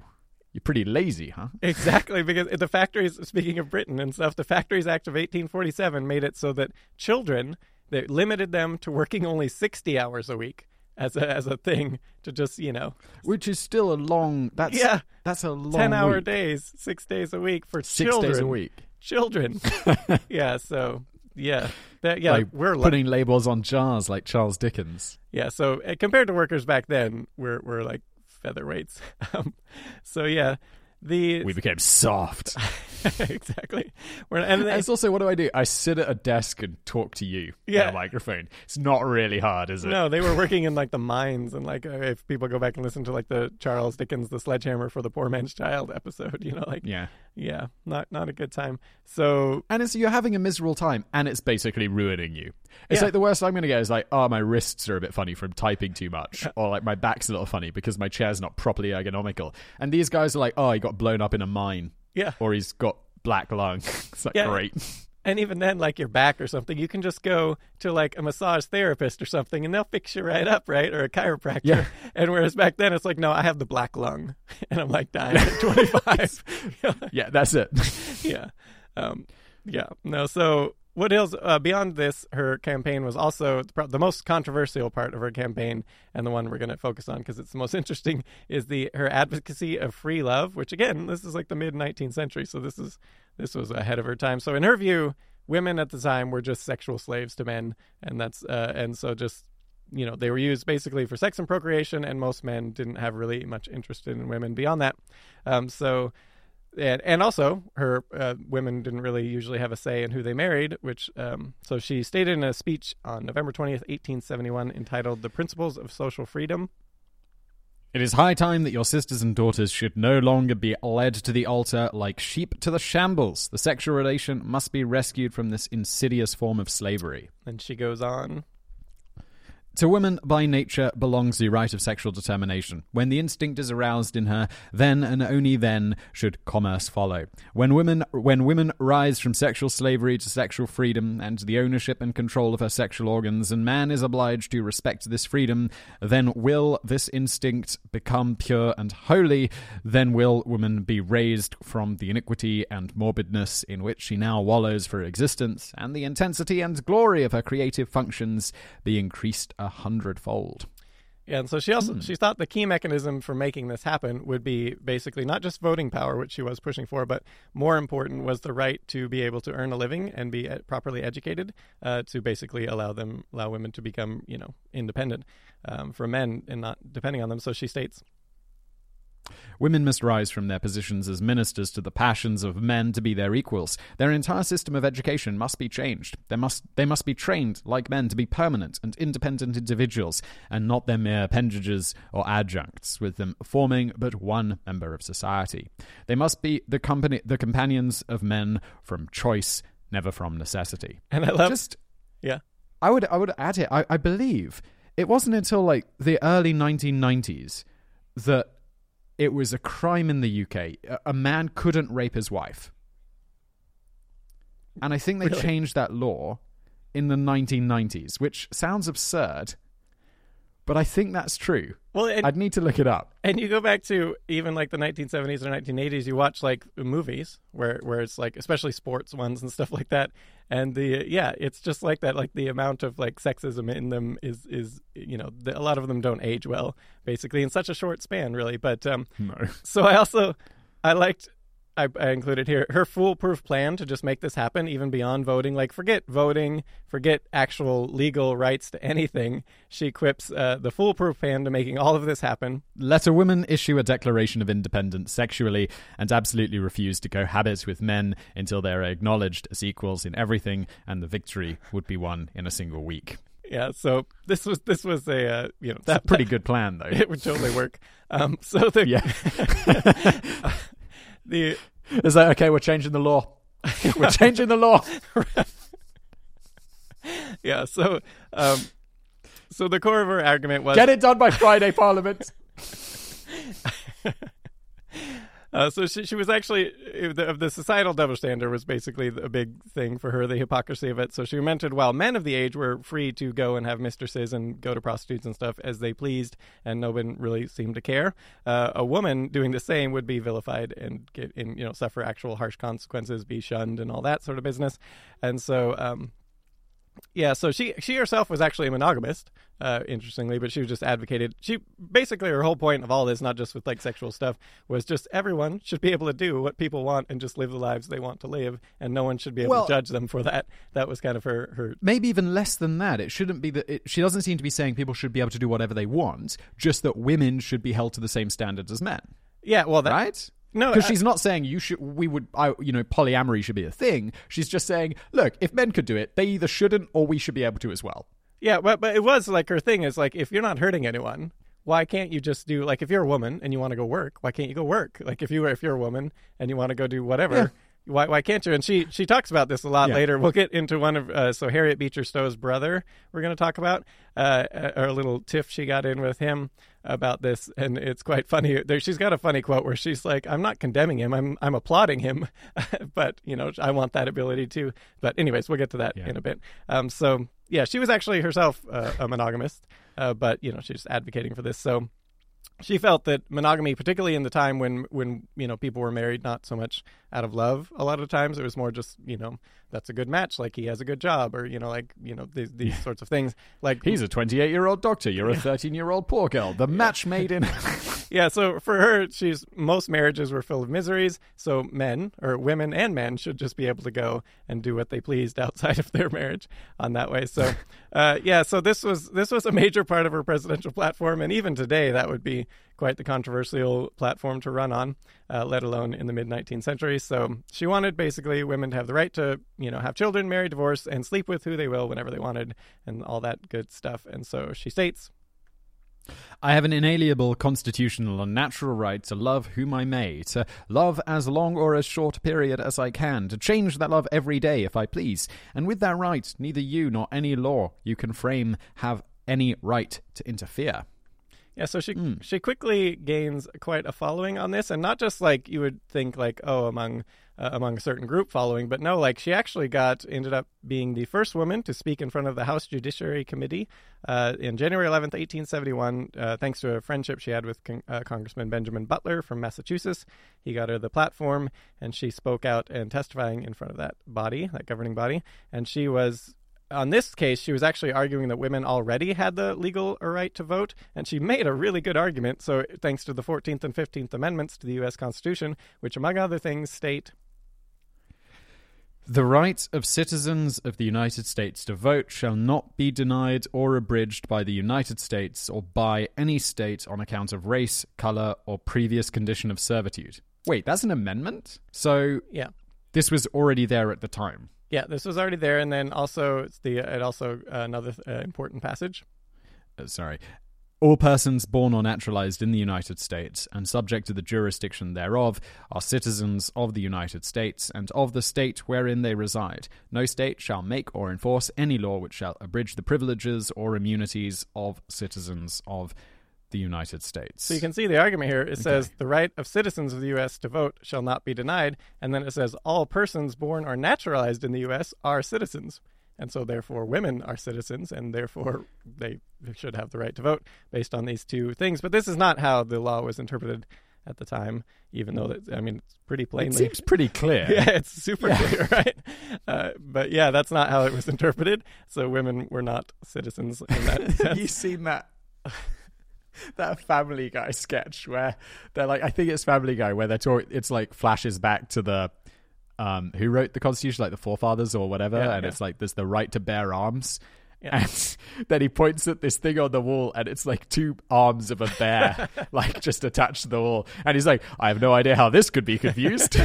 you're pretty lazy, huh?
Exactly, because the factories, speaking of Britain and stuff, the Factories Act of 1847 made it so that children, they limited them to working only 60 hours a week as a, as a thing to just, you know,
Which is still a long. That's
Yeah.
That's a long
10 hour
week.
days, six days a week for
six
children.
days a week.
Children. yeah, so, yeah. That, yeah,
like
we're
putting labels on jars like Charles Dickens.
Yeah, so uh, compared to workers back then, we're, we're like featherweights. Um, so, yeah. The
We became soft.
exactly. We're, and
And it's also what do I do? I sit at a desk and talk to you
Yeah.
a microphone. It's not really hard, is it?
No, they were working in like the mines, and like uh, if people go back and listen to like the Charles Dickens "The Sledgehammer for the Poor Man's Child" episode, you know, like
Yeah.
Yeah, not not a good time. So
And it's you're having a miserable time, and it's basically ruining you. It's
Yeah.
like the worst I'm going to get is like, oh, my wrists are a bit funny from typing too much, or like my back's a little funny because my chair's not properly ergonomical. And these guys are like, oh, he got blown up in a mine,
yeah,
or he's got black lung. it's like
Yeah.
great.
and even then, like your back or something, you can just go to like a massage therapist or something, and they'll fix you right up, right, or a chiropractor.
Yeah.
And whereas back then, it's like, no, I have the black lung, and I'm like dying at 25.
yeah, that's it.
yeah. Um, yeah. No, so Woodhull's, uh, beyond this, her campaign was also the, most controversial part of her campaign, and the one we're going to focus on because it's the most interesting, is the her advocacy of free love, which again, this is like the mid 19th century, so this is this was ahead of her time. So in her view, women at the time were just sexual slaves to men, and that's uh, and so just you know they were used basically for sex and procreation, and most men didn't have really much interest in women beyond that. Um, so and and also her uh, women didn't really usually have a say in who they married which um, so she stated in a speech on november 20th 1871 entitled the principles of social freedom
It is high time that your sisters and daughters should no longer be led to the altar like sheep to the shambles. The sexual relation must be rescued from this insidious form of slavery.
and she goes on
To woman, by nature, belongs the right of sexual determination. When the instinct is aroused in her, then and only then should commerce follow. When women, when women rise from sexual slavery to sexual freedom and the ownership and control of her sexual organs, and man is obliged to respect this freedom, then will this instinct become pure and holy. Then will woman be raised from the iniquity and morbidness in which she now wallows for existence, and the intensity and glory of her creative functions be increased a hundredfold.
Yeah, and so she also she thought the key mechanism for making this happen would be basically not just voting power, which she was pushing for, but more important was the right to be able to earn a living and be uh, properly educated, uh, to basically allow them allow women to become you know independent um, from men and not depending on them. So she states.
Women must rise from their positions as ministers to the passions of men to be their equals. Their entire system of education must be changed. They must, they must be trained, like men, to be permanent and independent individuals, and not their mere appendages or adjuncts, with them forming but one member of society. They must be the company, the companions of men from choice, never from necessity.
And I love
Just
yeah.
I would I would add it. I, I believe it wasn't until like the early 1990s that it was a crime in the UK. A, a man couldn't rape his wife, and I think they
Really?
changed that law in the 1990s, which sounds absurd, but I think that's true.
Well, and,
I'd need to look it up.
and you go back to even like the 1970s or 1980s, you watch like movies where where it's like especially sports ones and stuff like that, and the yeah, it's just like that. Like the amount of like sexism in them is is you know the, a lot of them don't age well, basically in such a short span, really. But um,
No.
So I also I liked I, I included here her foolproof plan to just make this happen, even beyond voting. Like forget voting, forget actual legal rights to anything. She quips uh, the foolproof plan to making all of this happen.
Let a woman issue a declaration of independence sexually and absolutely refuse to cohabit with men until they are acknowledged as equals in everything, and the victory would be won in a single week.
Yeah. So this was this was a uh, you know that
pretty good plan, though.
it would totally work. Um, so the
Yeah.
the
Is that okay? We're changing the law. We're changing the law.
yeah. So um, so the core of her argument was
Get it done by Friday, Parliament.
Uh, so she, she was actually the, the societal double standard was basically a big thing for her, the hypocrisy of it. So she mentioned while men of the age were free to go and have mistresses and go to prostitutes and stuff as they pleased, and no one really seemed to care, uh, a woman doing the same would be vilified and get in, you know, suffer actual harsh consequences, be shunned, and all that sort of business. And so, um, yeah, so she she herself was actually a monogamist, uh, interestingly, but she was just advocated. She basically her whole point of all this, not just with like sexual stuff, was just everyone should be able to do what people want and just live the lives they want to live, and no one should be able
Well-
to judge them for that. That was kind of her her
Maybe even less than that. It shouldn't be that. It, she doesn't seem to be saying people should be able to do whatever they want. Just that women should be held to the same standards as men,
yeah. Well, that
right?
No,
Because she's not saying you should. We would. I, you know, polyamory should be a thing. She's just saying, look, if men could do it, they either shouldn't or we should be able to as well.
Yeah, but but it was like her thing is like if you're not hurting anyone, why can't you just do like if you're a woman and you want to go work, why can't you go work? Like if you if you're a woman and you want to go do whatever, why why can't you? And she she talks about this a lot
Yeah.
later. We'll get into one of uh, so Harriet Beecher Stowe's brother. We're going to talk about uh, a, a little tiff she got in with him about this, and it's quite funny. There, she's got a funny quote where she's like, "I'm not condemning him. I'm I'm applauding him, but you know I want that ability too." But anyways, we'll get to that
Yeah.
in a bit. Um, so yeah, she was actually herself uh, a monogamist, uh, but you know she's advocating for this. So she felt that monogamy, particularly in the time when when you know people were married, not so much out of love. A lot of times, it was more just you know that's a good match, like he has a good job, or you know like you know these, these sorts of things. Like
He's a 28 year old doctor. You're a 13 year old poor girl. The match made in.
yeah, so for her, she's most marriages were full of miseries. So men or women and men should just be able to go and do what they pleased outside of their marriage on that way. So, uh, yeah, so this was this was a major part of her presidential platform, and even today, that would be quite the controversial platform to run on, uh, let alone in the mid 19th century. So she wanted basically women to have the right to you know have children, marry, divorce, and sleep with who they will whenever they wanted, and all that good stuff. And so she states.
I have an inalienable constitutional and natural right to love whom I may, to love as long or as short a period as I can, to change that love every day if I please. And with that right, neither you nor any law you can frame have any right to interfere.
Yeah, so she hmm. she quickly gains quite a following on this, and not just like you would think like oh among uh, among a certain group following, but no, like she actually got ended up being the first woman to speak in front of the House Judiciary Committee uh, in January eleventh, eighteen seventy one, uh, thanks to a friendship she had with Con- uh, Congressman Benjamin Butler from Massachusetts. He got her the platform, and she spoke out and testifying in front of that body, that governing body, and she was on this case, she was actually arguing that women already had the legal right to vote, and she made a really good argument. So, thanks to the 14th and 15th Amendments to the U.S. Constitution, which, among other things, state
The right of citizens of the United States to vote shall not be denied or abridged by the United States or by any state on account of race, color, or previous condition of servitude. Wait, that's an amendment? So
yeah.
this was already there at the time.
Yeah, this was already there, and then also it's the it also uh, another uh, important passage.
Uh, sorry. All persons born or naturalized in the United States and subject to the jurisdiction thereof are citizens of the United States and of the state wherein they reside. No state shall make or enforce any law which shall abridge the privileges or immunities of citizens of the United States.
So you can see the argument here. It says the right of citizens of the U.S. to vote shall not be denied, and then it says all persons born or naturalized in the U.S. are citizens. And so therefore women are citizens, and therefore they should have the right to vote based on these two things. But this is not how the law was interpreted at the time, even though that I mean it's pretty plainly.
It seems pretty clear.
yeah, it's super yeah. clear, right? Uh, but yeah, that's not how it was interpreted. So women were not citizens in that sense.
you seen that? that Family Guy sketch where they're like, I think it's Family Guy where they're talking. It's like flashes back to the um, who wrote the Constitution, like the forefathers or whatever, yeah, and yeah. it's like there's the right to bear arms. Yeah. And then he points at this thing on the wall, and it's like two arms of a bear, like just attached to the wall. And he's like, I have no idea how this could be confused.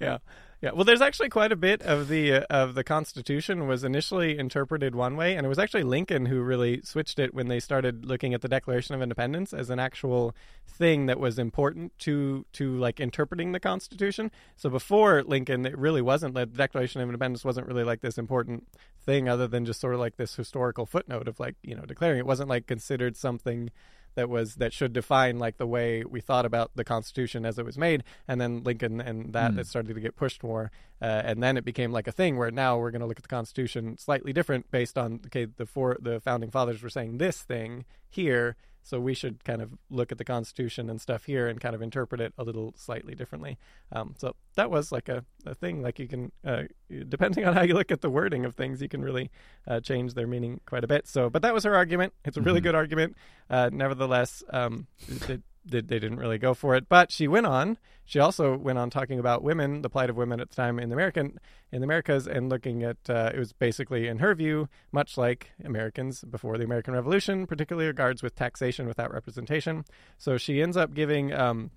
yeah. Yeah, well, there's actually quite a bit of the uh, of the Constitution was initially interpreted one way, and it was actually Lincoln who really switched it when they started looking at the Declaration of Independence as an actual thing that was important to to like interpreting the Constitution. So before Lincoln, it really wasn't. like The Declaration of Independence wasn't really like this important thing, other than just sort of like this historical footnote of like you know declaring. It wasn't like considered something that was that should define like the way we thought about the Constitution as it was made, and then Lincoln and that mm. that started to get pushed more, uh, and then it became like a thing where now we're going to look at the Constitution slightly different based on okay the four the founding fathers were saying this thing here so we should kind of look at the Constitution and stuff here and kind of interpret it a little slightly differently. Um, so that was like a, a thing. Like you can, uh, depending on how you look at the wording of things, you can really uh, change their meaning quite a bit. So, but that was her argument. It's a really mm-hmm. good argument. Uh, nevertheless, um, it, they, they didn't really go for it. But she went on. She also went on talking about women, the plight of women at the time in the American in the Americas, and looking at uh, it was basically, in her view, much like Americans before the American Revolution, particularly regards with taxation without representation. So she ends up giving. Um,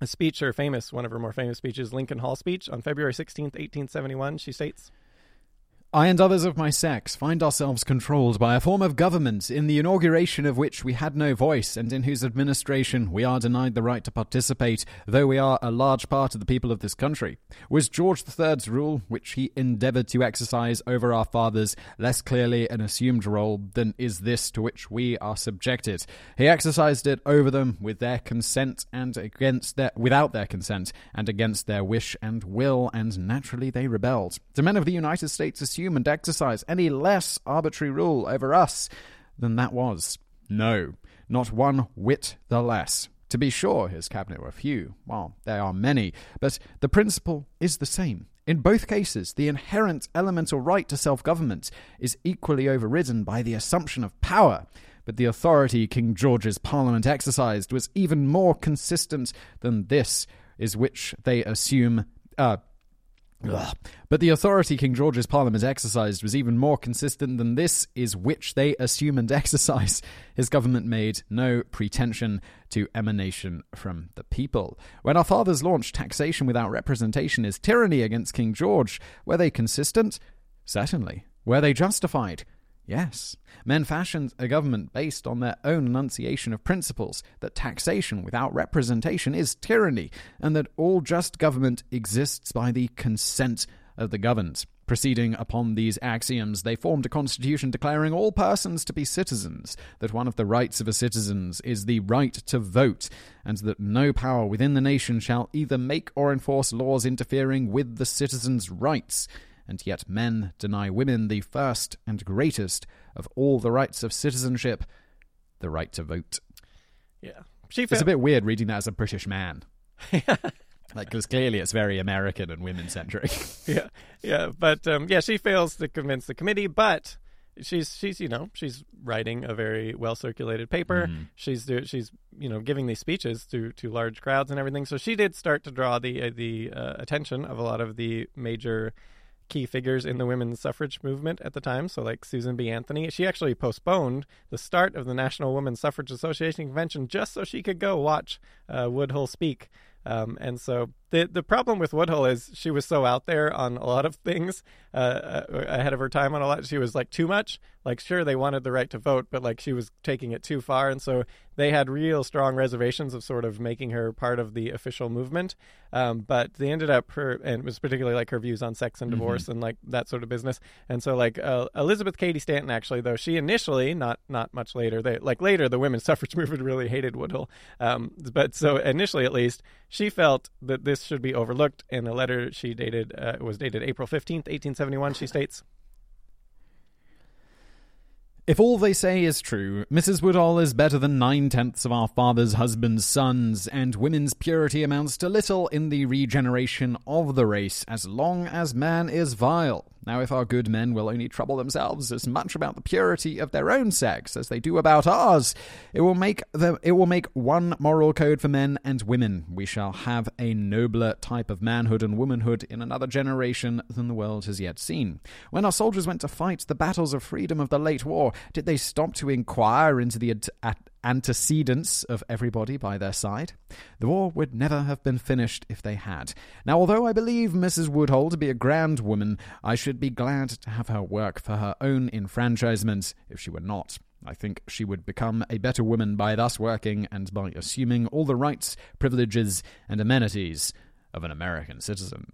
a speech, her famous, one of her more famous speeches, Lincoln Hall speech on February 16th, 1871. She states,
I and others of my sex find ourselves controlled by a form of government in the inauguration of which we had no voice and in whose administration we are denied the right to participate, though we are a large part of the people of this country. Was George III's rule, which he endeavoured to exercise over our fathers, less clearly an assumed role than is this to which we are subjected? He exercised it over them with their consent and against their without their consent and against their wish and will, and naturally they rebelled. The men of the United States assumed assume and exercise any less arbitrary rule over us than that was. No, not one whit the less. To be sure, his cabinet were few, while there are many, but the principle is the same. In both cases, the inherent elemental right to self government is equally overridden by the assumption of power. But the authority King George's Parliament exercised was even more consistent than this, is which they assume. Uh, Ugh. But the authority King George's Parliament exercised was even more consistent than this, is which they assume and exercise. His government made no pretension to emanation from the people. When our fathers launched taxation without representation is tyranny against King George, were they consistent? Certainly. Were they justified? Yes, men fashioned a government based on their own enunciation of principles that taxation without representation is tyranny, and that all just government exists by the consent of the governed. Proceeding upon these axioms, they formed a constitution declaring all persons to be citizens, that one of the rights of a citizen is the right to vote, and that no power within the nation shall either make or enforce laws interfering with the citizen's rights and yet men deny women the first and greatest of all the rights of citizenship the right to vote.
Yeah.
She it's a bit weird reading that as a British man. like because clearly it's very American and women centric.
yeah, yeah, but um, yeah, she fails to convince the committee, but she's she's you know she's writing a very well circulated paper. Mm. She's do, she's you know giving these speeches to to large crowds and everything. So she did start to draw the uh, the uh, attention of a lot of the major key figures in the women's suffrage movement at the time. So, like Susan B. Anthony, she actually postponed the start of the National Women's Suffrage Association convention just so she could go watch uh, Woodhull speak. Um, and so the the problem with Woodhull is she was so out there on a lot of things uh, uh, ahead of her time on a lot. She was like too much. Like sure they wanted the right to vote, but like she was taking it too far, and so they had real strong reservations of sort of making her part of the official movement. Um, but they ended up her, and it was particularly like her views on sex and mm-hmm. divorce mm-hmm. and like that sort of business. And so like uh, Elizabeth Cady Stanton actually, though she initially, not not much later, they like later the women's suffrage movement really hated Woodhull. Um, but so initially at least, she felt that this this should be overlooked. In a letter she dated uh, was dated April fifteenth, eighteen seventy one, she states.
If all they say is true, Mrs. Woodhull is better than nine tenths of our father's husband's sons, and women's purity amounts to little in the regeneration of the race as long as man is vile. Now, if our good men will only trouble themselves as much about the purity of their own sex as they do about ours, it will make the, it will make one moral code for men and women. We shall have a nobler type of manhood and womanhood in another generation than the world has yet seen. When our soldiers went to fight the battles of freedom of the late war, did they stop to inquire into the antecedents of everybody by their side. The war would never have been finished if they had. Now, although I believe Mrs. Woodhull to be a grand woman, I should be glad to have her work for her own enfranchisement if she were not. I think she would become a better woman by thus working and by assuming all the rights, privileges, and amenities of an American citizen.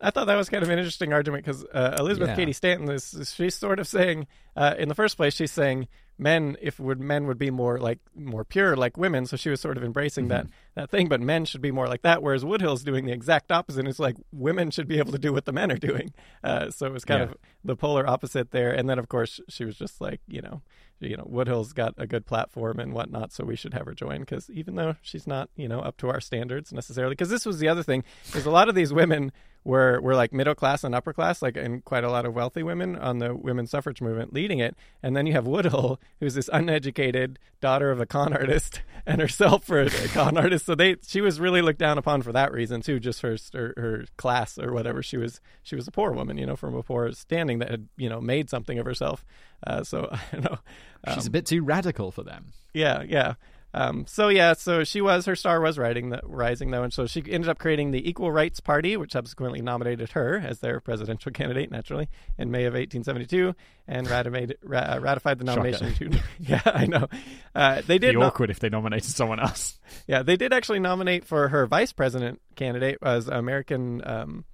I thought that was kind of an interesting argument because uh, Elizabeth
Yeah.
Cady Stanton is she's sort of saying uh, in the first place she's saying men if would men would be more like more pure like women. So she was sort of embracing that that thing but men should be more like that whereas Woodhull's doing the exact opposite. It's like women should be able to do what the men are doing. Uh, so it was kind
Yeah.
of the polar opposite there. And then of course she was just like you know you know Woodhull's got a good platform and whatnot so we should have her join because even though she's not you know up to our standards necessarily because this was the other thing is a lot of these women were were like middle class and upper class, like and quite a lot of wealthy women on the women's suffrage movement leading it. And then you have Woodhull, who's this uneducated daughter of a con artist, and herself for a con artist. So they she was really looked down upon for that reason too, just her her, her class or whatever. She was she was a poor woman, you know, from a poor standing that had you know made something of herself. Uh, so I don't know.
She's a bit too radical for them.
Yeah, yeah. Um, so yeah, so she was her star was rising, the, rising though, and so she ended up creating the Equal Rights Party, which subsequently nominated her as their presidential candidate, naturally, in May of 1872, and ratified, ra- uh, ratified the nomination. To, yeah, I know. Uh, they did.
Be
no-
awkward if they nominated someone else.
yeah, they did actually nominate for her vice president candidate was American um,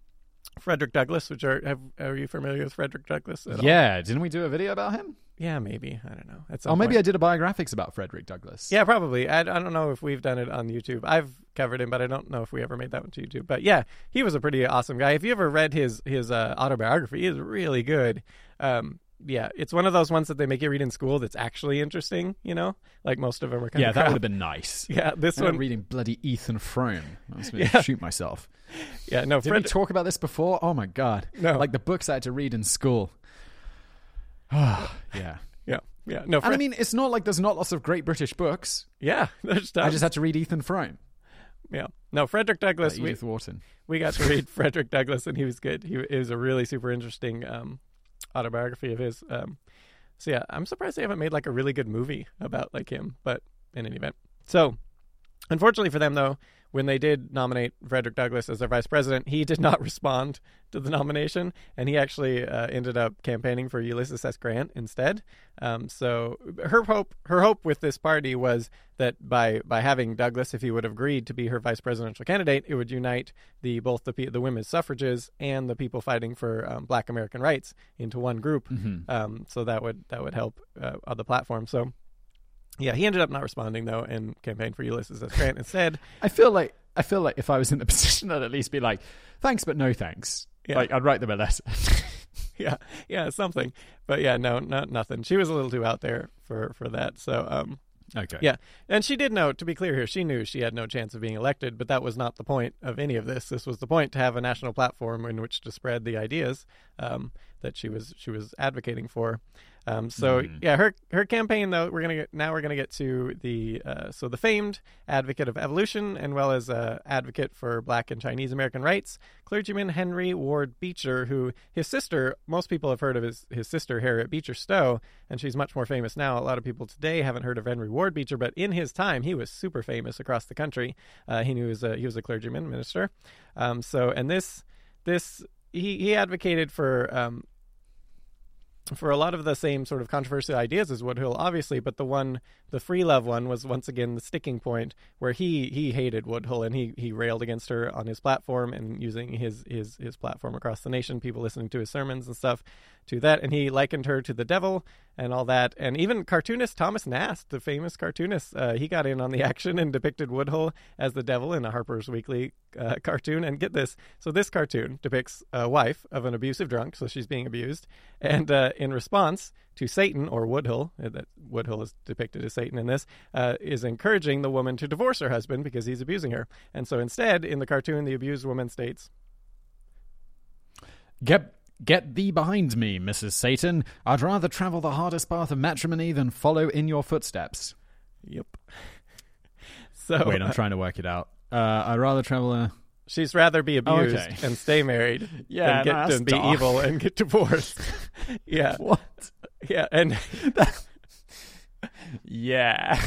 Frederick Douglass. Which are have, are you familiar with Frederick Douglass? At all?
Yeah, didn't we do a video about him?
Yeah, maybe I don't know. At some
Oh, maybe
point.
I did a biographics about Frederick Douglass.
Yeah, probably. I, I don't know if we've done it on YouTube. I've covered him, but I don't know if we ever made that one to YouTube. But yeah, he was a pretty awesome guy. If you ever read his his uh, autobiography, he is really good. Um, yeah, it's one of those ones that they make you read in school that's actually interesting. You know, like most of them are kind
yeah,
of
that
crap.
would have been nice.
Yeah, this one.
reading bloody Ethan Frome. I was going
Yeah.
to shoot myself.
yeah, no,
Did
Fred,
we talk about this before? Oh my god!
No.
like the books I had to read in school. yeah,
yeah, yeah, no,
and I mean, it's not like there's not lots of great British books.
yeah, there's
I just had to read Ethan Frome,
yeah, no, Frederick
by
Douglass. We,
Edith Wharton.
we got to read Frederick Douglass, and he was good. He it was a really super interesting um, autobiography of his. Um, so yeah, I'm surprised they haven't made like a really good movie about like him. But in any event, so unfortunately for them though, when they did nominate Frederick Douglass as their vice president, he did not respond to the nomination, and he actually uh, ended up campaigning for Ulysses S. Grant instead. Um, so her hope, her hope with this party was that by by having Douglass, if he would have agreed to be her vice presidential candidate, it would unite the both the the women's suffrages and the people fighting for um, Black American rights into one group. Um, so that would that would help uh, the platform. So. Yeah, he ended up not responding though, and campaigned for Ulysses S. Grant instead.
I feel like I feel like if I was in the position, I'd at least be like, "Thanks, but no thanks."
Yeah.
Like I'd write them a letter.
yeah, yeah, something. But yeah, no, not nothing. She was a little too out there for for that. So, um,
okay.
yeah, and she did know. To be clear here, she knew she had no chance of being elected. But that was not the point of any of this. This was the point to have a national platform in which to spread the ideas um, that she was she was advocating for. Um, so yeah, her her campaign though we're gonna get now we're gonna get to the uh, so the famed advocate of evolution and well as uh, advocate for Black and Chinese American rights, clergyman Henry Ward Beecher, who his sister most people have heard of his his sister Harriet Beecher Stowe, and she's much more famous now. A lot of people today haven't heard of Henry Ward Beecher, but in his time he was super famous across the country. Uh, he knew he was a, he was a clergyman minister. Um, so and this this he he advocated for um, for a lot of the same sort of controversial ideas as Woodhull, obviously, but the one, the free love one, was once again the sticking point where he he hated Woodhull and he he railed against her on his platform and using his his his platform across the nation, people listening to his sermons and stuff, to that, and he likened her to the devil and all that, and even cartoonist Thomas Nast, the famous cartoonist, uh, he got in on the action and depicted Woodhull as the devil in a Harper's Weekly uh, cartoon. And get this: so this cartoon depicts a wife of an abusive drunk, so she's being abused, and uh, in response to Satan or Woodhull, uh, that Woodhull is depicted as Satan in this, uh, is encouraging the woman to divorce her husband because he's abusing her. And so instead, in the cartoon, the abused woman states,
Get get thee behind me, Mrs. Satan. I'd rather travel the hardest path of matrimony than follow in your footsteps.
"Yep." so
Wait, I'm trying to work it out. Uh, I'd rather travel a.
She's rather be abused
okay.
and stay married
Yeah,
than get
no,
to be
dark.
evil and get divorced. yeah,
What?
yeah, and
Yeah.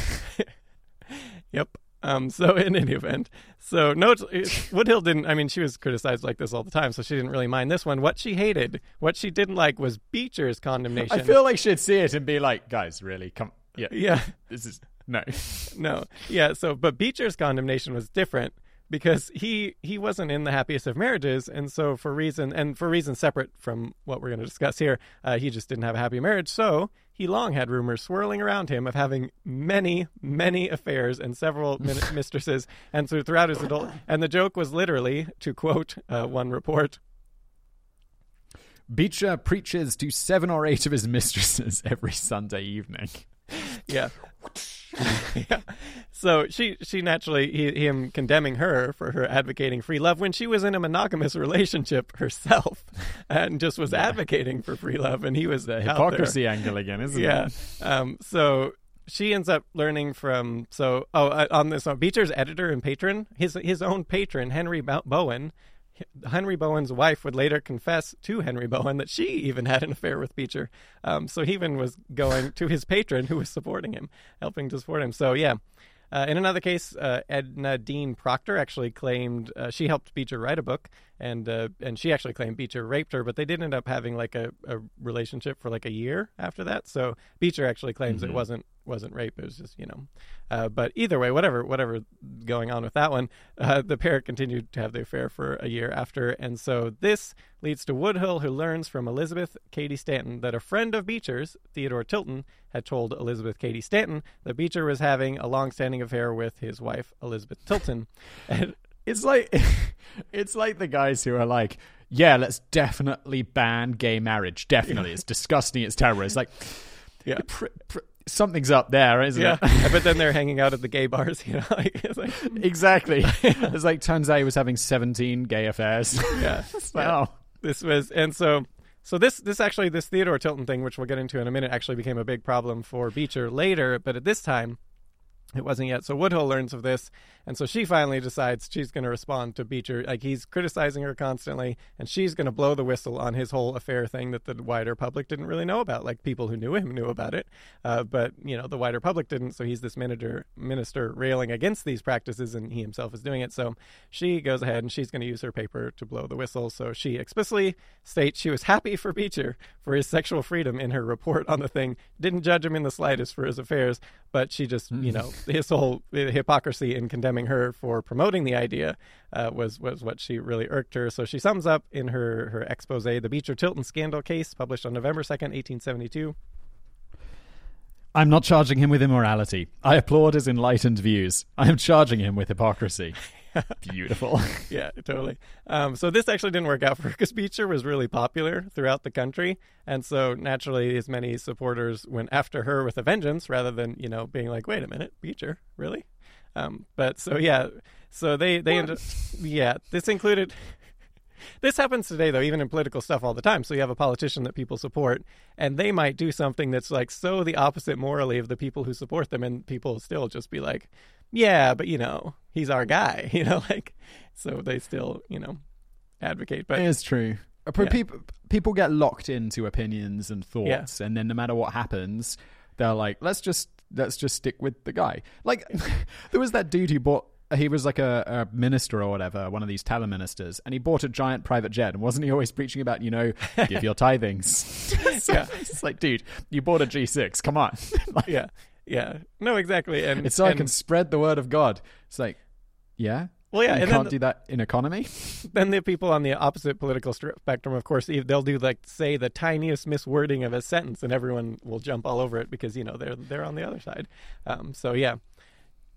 yep. Um, so in any event, so no, it's- Woodhull didn't. I mean, she was criticized like this all the time, so she didn't really mind this one. What she hated, what she didn't like, was Beecher's condemnation.
I feel like she'd see it and be like, guys, really? Come. Yeah.
yeah,
This is. No.
no, yeah. So, but Beecher's condemnation was different because he he wasn't in the happiest of marriages, and so for reason and for reasons separate from what we're going to discuss here, uh, he just didn't have a happy marriage. So he long had rumors swirling around him of having many, many affairs and several min- mistresses, and so throughout his adult. And the joke was literally, to quote uh, one report,
Beecher preaches to seven or eight of his mistresses every Sunday evening.
yeah. yeah. So she she naturally he, him condemning her for her advocating free love when she was in a monogamous relationship herself and just was advocating for free love and he was
The hypocrisy angle again, isn't
Yeah.
it?
Um. So she ends up learning from so oh uh, on this on Beecher's editor and patron his his own patron Henry Bo- Bowen. Henry Bowen's wife would later confess to Henry Bowen that she even had an affair with Beecher. Um, so he even was going to his patron who was supporting him, helping to support him. So yeah. Uh, in another case, uh, Edna Dean Proctor actually claimed uh, she helped Beecher write a book, and uh, and she actually claimed Beecher raped her, but they did end up having like a, a relationship for like a year after that. So Beecher actually claims it wasn't wasn't rape; it was just you know. Uh, but either way, whatever whatever going on with that one, uh, the pair continued to have the affair for a year after, and so this leads to Woodhull, who learns from Elizabeth Cady Stanton that a friend of Beecher's, Theodore Tilton, had told Elizabeth Cady Stanton that Beecher was having a long-standing affair with his wife Elizabeth Tilton. And
It's like it's like the guys who are like, yeah, let's definitely ban gay marriage. Definitely, it's disgusting. It's terrible. It's like,
Yeah.
pr- pr- something's up there, isn't
yeah,
it?
but then they're hanging out at the gay bars, you know. Like,
exactly. It's like turns out he was having seventeen gay affairs.
yeah,
wow. Oh.
this was and so so this this actually this Theodore Tilton thing, which we'll get into in a minute, actually became a big problem for Beecher later. But at this time, it wasn't yet. So Woodhull learns of this, and so she finally decides she's going to respond to Beecher. Like he's criticizing her constantly, and she's going to blow the whistle on his whole affair thing that the wider public didn't really know about. Like people who knew him knew about it, uh, but you know the wider public didn't. So he's this minister minister railing against these practices, and he himself is doing it. So she goes ahead and she's going to use her paper to blow the whistle. So she explicitly states she was happy for Beecher for his sexual freedom in her report on the thing. Didn't judge him in the slightest for his affairs, but she just you know his whole hypocrisy in condemning her for promoting the idea uh, was was what she really irked her. So she sums up in her her expose the Beecher Tilton scandal case published on November second, eighteen seventy two.
I'm not charging him with immorality. I applaud his enlightened views. I am charging him with hypocrisy. Beautiful.
yeah, totally. Um, so this actually didn't work out for because Beecher was really popular throughout the country, and so naturally, as many supporters went after her with a vengeance rather than you know being like, "Wait a minute, Beecher, really?" Um, but so yeah, so they they ended, yeah. This included. This happens today, though, even in political stuff all the time. So you have a politician that people support, and they might do something that's like so the opposite morally of the people who support them, and people still just be like, "Yeah, but you know, he's our guy," you know, like so they still, you know, advocate. But
It's true. Uh,
Yeah.
people people get locked into opinions and thoughts, and then no matter what happens, they're like, let's just let's just stick with the guy. Like there was that dude who bought. He was like a, a minister or whatever, one of these teleministers, and he bought a giant private jet. And wasn't he always preaching about, you know, give your tithings?
Yeah.
It's like, dude, you bought a G6. Come on. Like,
yeah, yeah, no, exactly. And
It's so I can spread the word of God. It's like, yeah,
well, yeah,
you
and
can't do that in economy.
then the people on the opposite political spectrum, of course, they'll do like say the tiniest miswording of a sentence, and everyone will jump all over it because you know they're they're on the other side. Um, so yeah,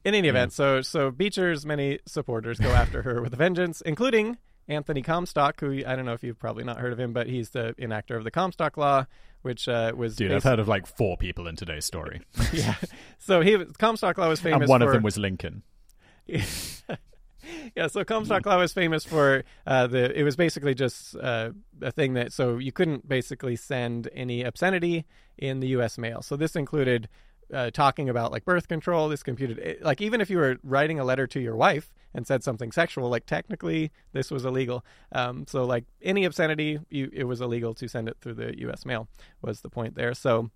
In any event, so so Beecher's many supporters go after her with a vengeance, including Anthony Comstock, who I don't know if you've probably not heard of him, but he's the enactor of the Comstock Law, which uh, was
Dude, I've heard of like four people in today's story,
yeah. So he Comstock Law was famous,
and one
for,
of them was Lincoln.
yeah, so Comstock Law was famous for uh, the. It was basically just uh, a thing that so you couldn't basically send any obscenity in the U.S. mail. So this included uh, talking about like birth control. This computed like even if you were writing a letter to your wife and said something sexual, like technically this was illegal. Um, so like any obscenity, you, it was illegal to send it through the U.S. mail. Was the point there? So.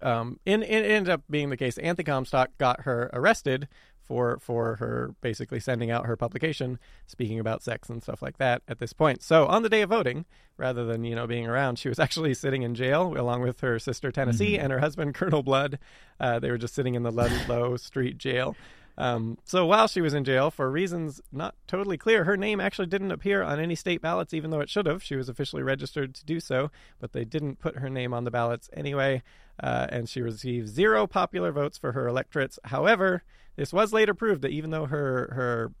Um, in, it ended up being the case. Anthony Comstock got her arrested for for her basically sending out her publication speaking about sex and stuff like that at this point. So on the day of voting, rather than you know being around, she was actually sitting in jail along with her sister Tennessee
Mm-hmm.
and her husband Colonel Blood. Uh, they were just sitting in the Ludlow Street jail. Um, so while she was in jail, for reasons not totally clear, her name actually didn't appear on any state ballots, even though it should have. She was officially registered to do so, but they didn't put her name on the ballots anyway, uh, and she received zero popular votes for her electorates. However, this was later proved that even though her her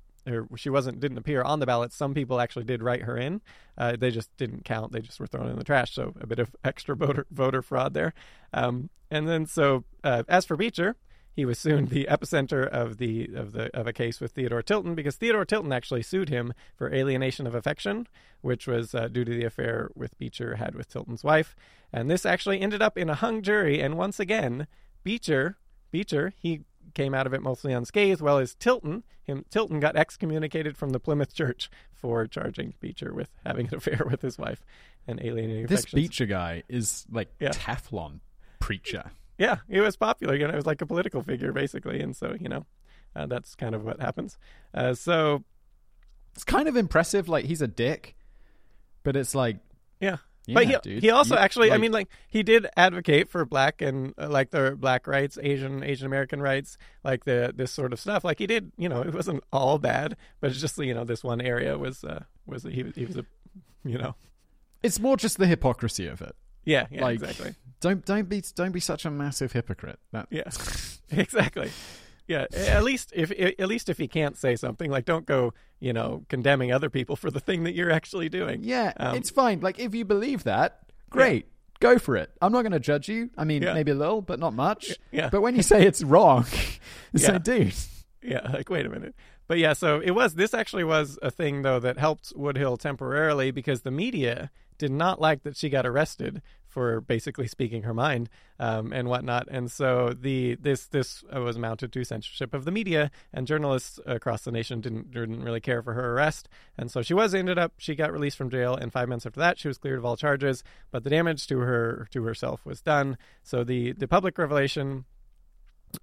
she wasn't didn't appear on the ballot. Some people actually did write her in. Uh, they just didn't count. They just were thrown in the trash. So a bit of extra voter voter fraud there. Um, and then so uh, as for Beecher, he was soon the epicenter of the of the of a case with Theodore Tilton because Theodore Tilton actually sued him for alienation of affection, which was uh, due to the affair with Beecher had with Tilton's wife. And this actually ended up in a hung jury. And once again, Beecher Beecher he came out of it mostly unscathed, while as Tilton, him Tilton got excommunicated from the Plymouth Church for charging Beecher with having an affair with his wife and alienating
This
affections.
Beecher guy is like
Yeah.
Teflon preacher.
Yeah, he was popular. You know, it was like a political figure basically, and so you know, uh, that's kind of what happens. Uh, so
It's kind of impressive. Like he's a dick, but it's like
yeah.
Yeah,
but he
dude.
he also
You-
actually I mean like he did advocate for black and uh, like the black rights, Asian Asian American rights, like the this sort of stuff. Like he did, you know, it wasn't all bad, but it's just you know this one area was uh, was he was- he was a you know
it's more just the hypocrisy of it.
yeah yeah
like
exactly
don't don't be don't be such a massive hypocrite. That
yeah exactly yeah at least if at least if he can't say something like don't go you know condemning other people for the thing that you're actually doing
yeah,
Um,
it's fine. Like if you believe that, great. Go for it. I'm not going to judge you. I mean,
Yeah.
maybe a little, but not much.
Yeah.
But when you say it's wrong, it's
Yeah.
like, dude,
Yeah, like wait a minute. But yeah, so it was this actually was a thing though that helped Woodhull temporarily because the media did not like that she got arrested for basically speaking her mind um, and whatnot, and so the this this uh, was mounted to censorship of the media, and journalists across the nation didn't didn't really care for her arrest, and so she was ended up she got released from jail, and five months after that she was cleared of all charges, but the damage to her to herself was done. So the the public revelation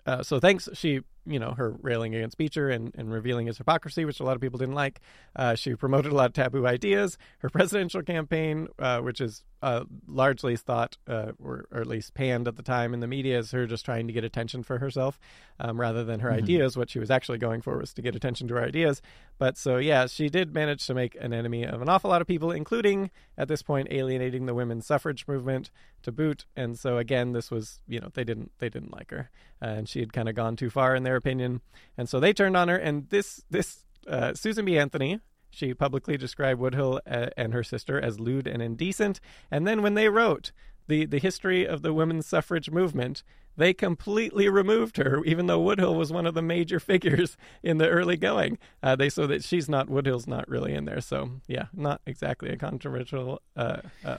uh, so thanks she you know her railing against beecher and, and revealing his hypocrisy which a lot of people didn't like. Uh, she promoted a lot of taboo ideas. Her presidential campaign uh, which is uh, largely thought uh, or, or at least panned at the time in the media as her just trying to get attention for herself um, rather than her ideas. What she was actually going for was to get attention to her ideas. But so yeah she did manage to make an enemy of an awful lot of people including at this point alienating the women's suffrage movement to boot. And so again this was you know they didn't they didn't like her. Uh, and she had kind of gone too far in their opinion and so they turned on her and this this uh, susan b anthony she publicly described woodhull uh, and her sister as lewd and indecent and then when they wrote the the history of the women's suffrage movement they completely removed her, even though Woodhull was one of the major figures in the early going. Uh, they so that she's not Woodhull's not really in there. So yeah, not exactly a controversial. Uh, uh,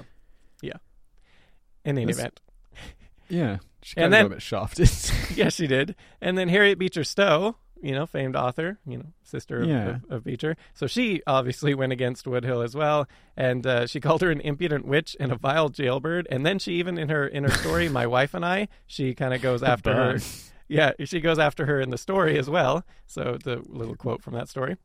yeah. In any
That's-
event,
yeah, she
And
kind of
then-
got a bit shafted.
yes, she did. And then Harriet Beecher Stowe, you know, famed author, you know, sister of,
Yeah.
of, of Beecher. So she obviously went against Woodhull as well, and uh, she called her an impudent witch and a vile jailbird. And then she even in her in her story, my wife and I, she kind of goes after her. Yeah, she goes after her in the story as well. So the little quote from that story.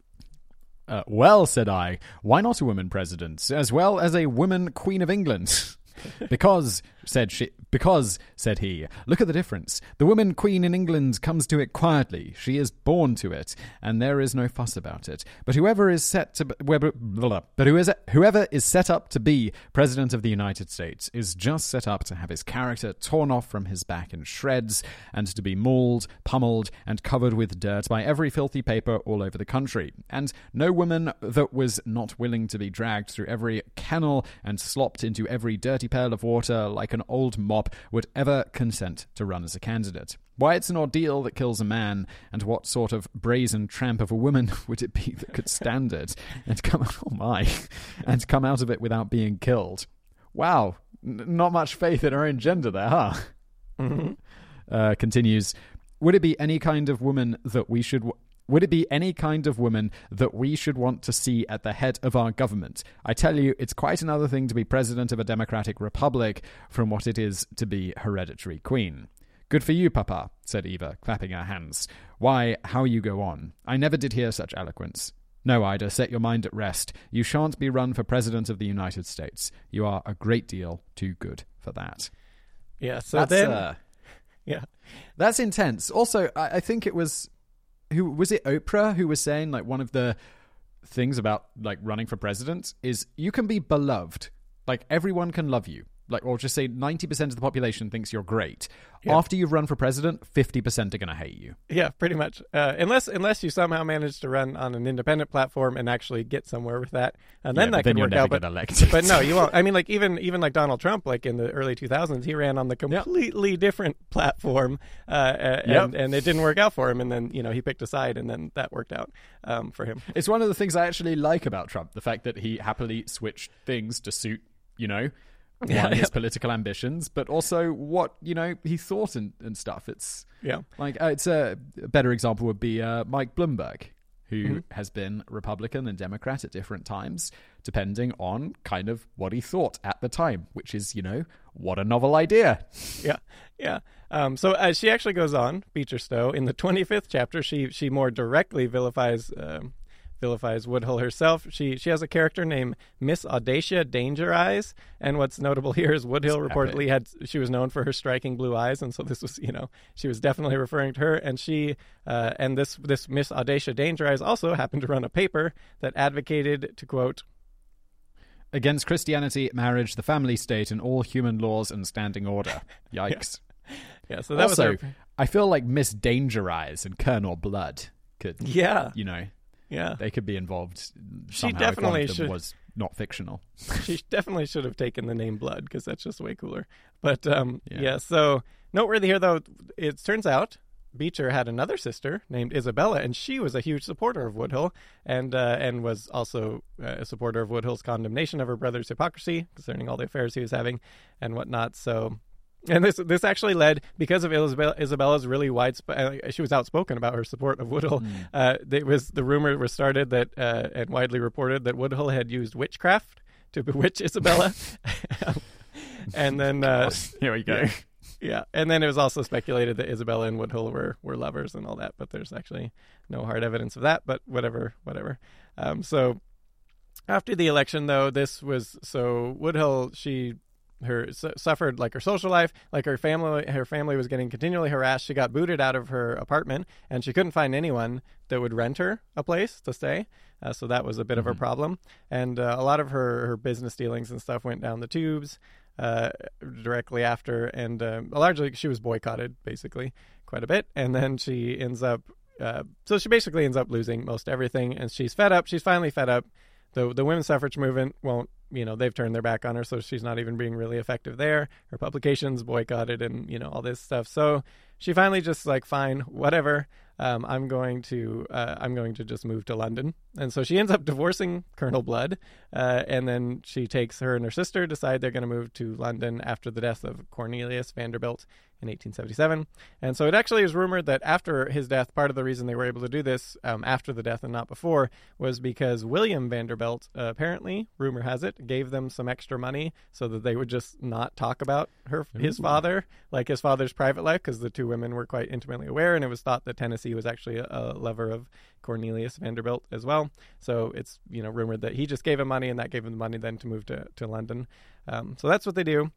Uh, well, said I, why not a woman president, as well as a woman queen of England? because, said she, Because, said he, look at the difference. The woman queen in England comes to it quietly. She is born to it, and there is no fuss about it. But whoever is set to whoever, but who is whoever is set up to be president of the United States is just set up to have his character torn off from his back in shreds and to be mauled, pummeled, and covered with dirt by every filthy paper all over the country. And no woman that was not willing to be dragged through every kennel and slopped into every dirty pail of water like an old mop would ever consent to run as a candidate. Why it's an ordeal that kills a man, and what sort of brazen tramp of a woman would it be that could stand it and come oh my and come out of it without being killed? Wow, N- not much faith in her own gender there, huh?
Mm-hmm.
Uh, continues. Would it be any kind of woman that we should? W- would it be any kind of woman that we should want to see at the head of our government? I tell you, it's quite another thing to be president of a democratic republic from what it is to be hereditary queen. Good for you, Papa, said Eva, clapping her hands. Why, how you go on. I never did hear such eloquence. No, Ida, set your mind at rest. You shan't be run for President of the United States. You are a great deal too good for that.
Yeah. So
That's,
then,
uh,
yeah,
that's intense. Also, I, I think it was who was it Oprah who was saying like one of the things about like running for president is you can be beloved. Like everyone can love you. Like or just say 90% of the population thinks you're great.
Yeah.
After you've run for president, 50% are going to hate you.
yeah, pretty much. Uh, unless unless you somehow manage to run on an independent platform and actually get somewhere with that, and then
Yeah,
that
then you'll
work
never
out. But
elected.
but no, you won't. I mean, like even even like Donald Trump, like in the early 2000s, he ran on the completely different platform, uh, uh,
Yep.
and and it didn't work out for him. And then you know he picked a side, and then that worked out um, for him.
It's one of the things I actually like about Trump, the fact that he happily switched things to suit, you know,
Yeah,
his political ambitions, but also what, you know, he thought and, and stuff. It's
Yeah,
like, uh, it's a, a better example would be uh, Mike Bloomberg, who
Mm-hmm.
has been Republican and Democrat at different times, depending on kind of what he thought at the time, which is, you know, what a novel idea.
yeah, yeah. Um, so uh, she actually goes on, Beecher Stowe, in the 25th chapter. She she more directly vilifies um, vilifies Woodhull herself. She she has a character named Miss Audacia Danger Eyes, and what's notable here is Woodhull
That's
reportedly had she was known for her striking blue eyes, and so this was you know she was definitely referring to her. And she uh, and this this Miss Audacia Danger Eyes also happened to run a paper that advocated to quote
Against Christianity, marriage, the family state, and all human laws and standing order. Yikes.
yeah. So that
also,
was her.
I feel like Miss Danger Eyes and Colonel Blood could,
Yeah,
you know,
yeah.
they could be involved.
She definitely should-
was not fictional.
she definitely should have taken the name Blood because that's just way cooler. But um,
Yeah.
yeah. so noteworthy here though, it turns out Beecher had another sister named Isabella, and she was a huge supporter of Woodhull, and uh, and was also uh, a supporter of Woodhull's condemnation of her brother's hypocrisy concerning all the affairs he was having and whatnot. So. And this this actually led because of Isabella, Isabella's really wide. Uh, she was outspoken about her support of Woodhull.
Hmm.
Uh, it was the rumor was started that uh, and widely reported that Woodhull had used witchcraft to bewitch Isabella. and then uh,
Here we go.
yeah. yeah, and then it was also speculated that Isabella and Woodhull were were lovers and all that, but there's actually no hard evidence of that. But whatever, whatever. Um, so after the election, though, this was so Woodhull she her su- suffered like her social life like her family her family was getting continually harassed. She got booted out of her apartment and she couldn't find anyone that would rent her a place to stay. Uh, so that was a bit of a problem. And uh, a lot of her her business dealings and stuff went down the tubes uh, directly after. And um, largely she was boycotted basically quite a bit. And then she ends up uh, so she basically ends up losing most everything. And she's fed up. She's finally fed up. The the women's suffrage movement won't you know they've turned their back on her so she's not even being really effective there. Her publications boycotted and you know all this stuff. So she finally just like fine whatever. Um, i'm going to uh, i'm going to just move to london and so she ends up divorcing colonel blood uh, and then she takes her and her sister decide they're going to move to london after the death of cornelius vanderbilt in 1877 and so it actually is rumored that after his death part of the reason they were able to do this um, after the death and not before was because william vanderbilt uh, apparently rumor has it gave them some extra money so that they would just not talk about her his
Ooh.
father like his father's private life because the two women were quite intimately aware and it was thought that tennessee was actually a, a lover of cornelius vanderbilt as well. So it's you know rumored that he just gave him money and that gave him the money then to move to, to london. Um, so that's what they do.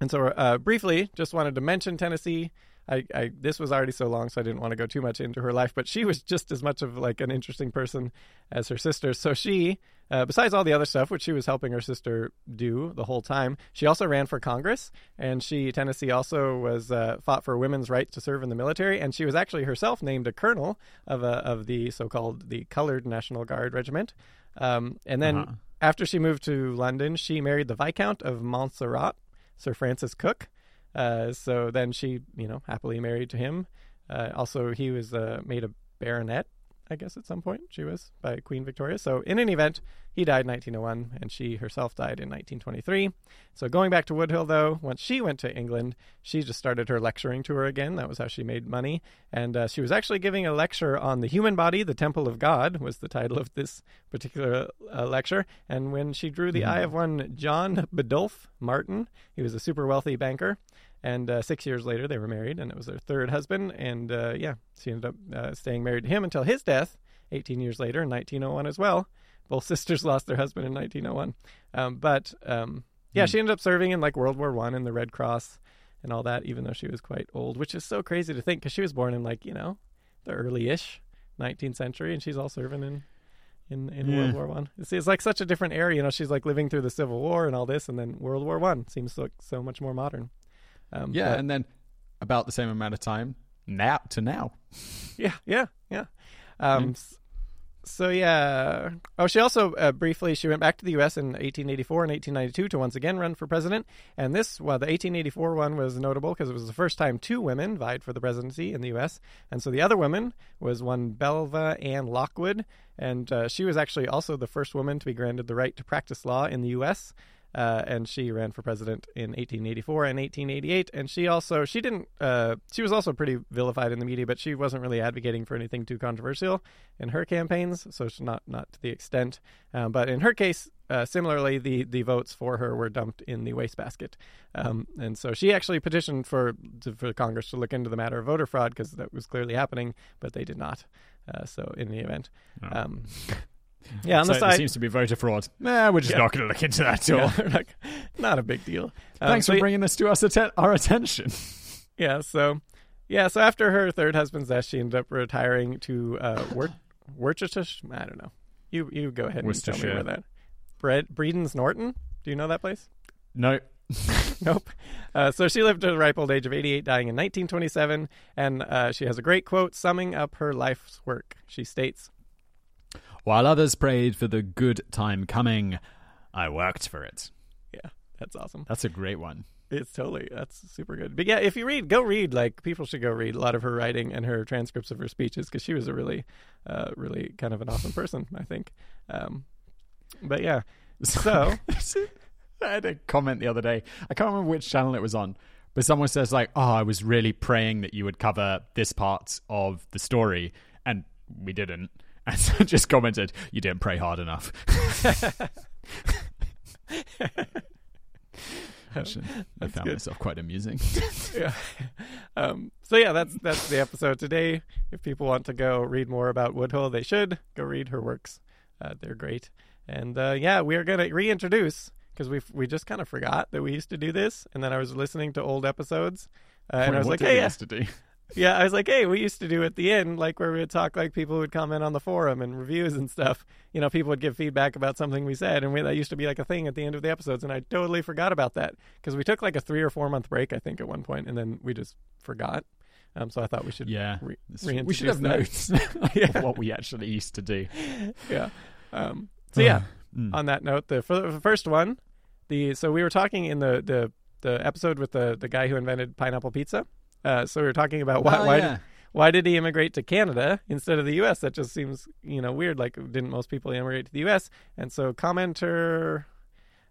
And so, uh, briefly, just wanted to mention Tennessee. I, I this was already so long, so I didn't want to go too much into her life. But she was just as much of like an interesting person as her sister. So she, uh, besides all the other stuff which she was helping her sister do the whole time, she also ran for Congress, and she Tennessee also was uh, fought for women's rights to serve in the military, and she was actually herself named a colonel of a, of the so-called the Colored National Guard Regiment. Um, and then
Uh-huh.
after she moved to London, she married the Viscount of Montserrat, Sir Francis Cook. Uh, so then she, you know, happily married to him. Uh, also, he was uh, made a baronet, I guess, at some point. She was by Queen Victoria. So in any event, he died in 1901, and she herself died in 1923. So going back to Woodhull, though, once she went to England, she just started her lecturing tour again. That was how she made money, and uh, she was actually giving a lecture on the human body, the temple of God, was the title of this particular uh, lecture. And when she drew the eye of one John Biddulph Martin, he was a super wealthy banker. And uh, six years later, they were married, and it was their third husband. And uh, yeah, she ended up uh, staying married to him until his death, 18 years later in 1901 as well. Both sisters lost their husband in 1901. Um, but um, yeah, she ended up serving in like World War One in the Red Cross and all that, even though she was quite old, which is so crazy to think because she was born in like you know the early-ish 19th century, and she's all serving in in, in
Yeah.
World War One. It's, it's like such a different era, you know. She's like living through the Civil War and all this, and then World War One seems so so much more modern. Um,
Yeah,
but-
and then about the same amount of time now to now.
yeah, yeah, yeah. Um, s- So yeah. Oh, she also uh, briefly she went back to the U.S. in 1884 and 1892 to once again run for president. And this, well, the 1884 one was notable because it was the first time two women vied for the presidency in the U.S. And so the other woman was one Belva Ann Lockwood, and uh, she was actually also the first woman to be granted the right to practice law in the U.S. Uh, and she ran for president in 1884 and 1888 and she also she didn't uh, she was also pretty vilified in the media but she wasn't really advocating for anything too controversial in her campaigns so not not to the extent. Um, but in her case uh, similarly the the votes for her were dumped in the wastebasket. Um, and so she actually petitioned for to, for Congress to look into the matter of voter fraud because that was clearly happening but they did not uh, so in the event.
Oh.
um, yeah on
so
the
there
side
seems to be voter fraud. Nah, we're just
Yeah.
not going to look into that at all.
yeah, like, not a big deal. Um,
Thanks for bringing this to us atten- our attention.
Yeah, so yeah, so after her third husband's death, she ended up retiring to uh, Wor- Worcestershire. I don't know. You you go ahead and tell me where that. Bred Breedens Norton. Do you know that place?
No,
nope. Uh, so she lived to the ripe old age of 88, dying in 1927, and uh, she has a great quote summing up her life's work. She states,
while others prayed for the good time coming, I worked for it.
"Yeah, that's awesome.
That's a great one.
It's totally that's super good. But yeah, if you read, go read. Like people should go read a lot of her writing and her transcripts of her speeches because she was a really, uh, really kind of an awesome person. I think. Um, but yeah, so
I had a comment the other day. I can't remember which channel it was on, but someone says like, "Oh, I was really praying that you would cover this part of the story, and we didn't." And so just commented, "You didn't pray hard enough." Which I found
good.
myself quite amusing.
yeah. Um, so yeah, that's that's the episode today. If people want to go read more about Woodhull, they should go read her works. Uh, they're great. And uh, yeah, we are going to reintroduce because we we just kind of forgot that we used to do this, and then I was listening to old episodes, uh, and I was like, hey, yeah,
used to do?
Yeah, I was like, hey, we used to do at the end, like where we would talk, like people would comment on the forum and reviews and stuff. You know, people would give feedback about something we said, and we, that used to be like a thing at the end of the episodes. And I totally forgot about that because we took like a three or four month break, I think, at one point, and then we just forgot. Um, so I thought we should,
Yeah,
re-
we should have
reintroduce
notes
Yeah.
of what we actually used to do.
yeah. Um, so yeah,
Mm.
on that note, the for the first one, the so we were talking in the the the episode with the the guy who invented pineapple pizza. Uh, so we were talking about why
Oh,
why
yeah.
did, why did he immigrate to Canada instead of the U.S. That just seems you know weird. Like didn't most people immigrate to the U.S. And so commenter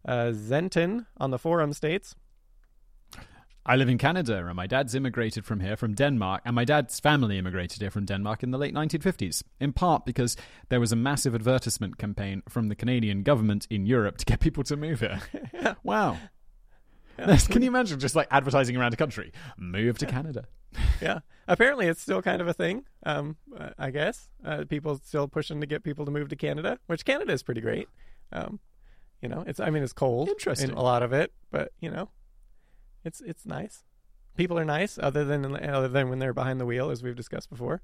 uh, Zenton on the forum states.
I live in Canada, and my dad's immigrated from here, from Denmark, and my dad's family immigrated here from Denmark in the late 1950s, in part because there was a massive advertisement campaign from the Canadian government in Europe to get people to move here. Wow. That's- Can you imagine just like advertising around the country? Move to Canada.
yeah. Apparently, it's still kind of a thing. Um, uh, I guess uh, people still pushing to get people to move to Canada, which Canada is pretty great. Um, you know, it's I mean it's cold,
Interesting.
in a lot of it, but you know, It's it's nice. People are nice, other than other than when they're behind the wheel, as we've discussed before.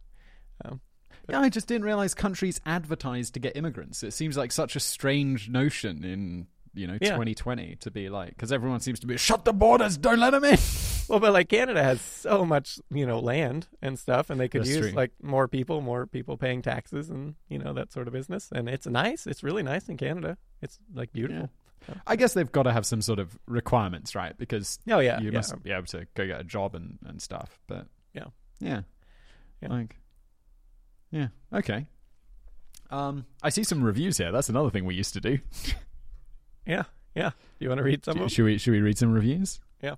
Um,
Yeah, I just didn't realize countries advertise to get immigrants. It seems like such a strange notion in you know
Yeah.
2020 to be like because everyone seems to be shut the borders, don't let them in.
well, but like Canada has so much, you know, land and stuff, and they could
That's
use
true.
like more people, more people paying taxes, and you know that sort of business. And it's nice. It's really nice in Canada. It's like beautiful.
I guess they've got to have some sort of requirements, right? Because
Oh yeah,
you
yeah.
must be able to go get a job and, and stuff. But
Yeah.
yeah,
Yeah.
like yeah, okay. Um, I see some reviews here. That's another thing we used to do.
yeah, yeah. Do you want to read some of them?
should we should we read some reviews?
Yeah.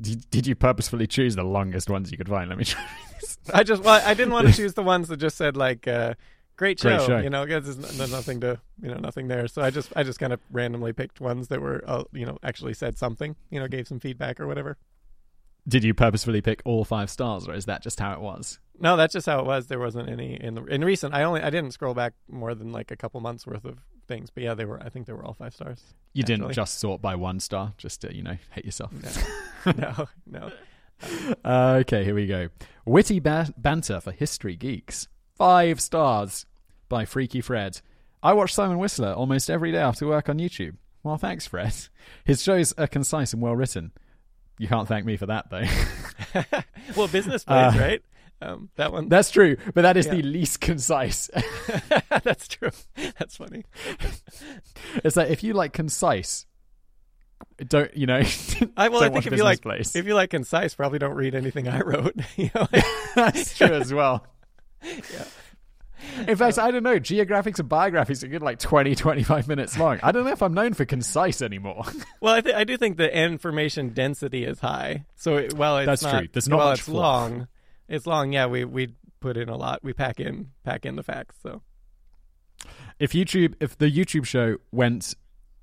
Did, did you purposefully choose the longest ones you could find? Let me try.
I just well, I didn't want to choose the ones that just said like uh, great show,
Great show.
you know, because there's, there's nothing to you know nothing there. So I just I just kind of randomly picked ones that were uh, you know actually said something, you know, gave some feedback or whatever.
Did you purposefully pick all five stars, or is that just how it was?
No, that's just how it was. There wasn't any in the in recent. I only I didn't scroll back more than like a couple months worth of things, but yeah, they were. I think they were all five stars.
You didn't just sort by one star, just to you know hate yourself.
no, no.
Uh, okay, here we go. Witty ba- banter for history geeks. Five stars by Freaky Fred. I watch Simon Whistler almost every day after work on YouTube. Well, thanks, Fred. His shows are concise and well written. You can't thank me for that, though.
well, Business Blaze,
Uh,
right? Um, that one.
That's true, but that is
Yeah.
the least concise.
that's true. That's funny.
it's like if you like concise, don't you know?
I well, I think if you like
Place.
if you like concise, probably don't read anything I wrote. you know, like-
That's true as well. In fact, I don't know. Geographics and biographies are good like 20, 25 minutes long. I don't know if I'm known for concise anymore.
well, I, th- I do think the information density is high. So it, while it's
That's
not,
true. There's not
while
much
it's
fluff.
long, it's long. Yeah, we we put in a lot. We pack in pack in the facts. So
if YouTube, if the YouTube show went,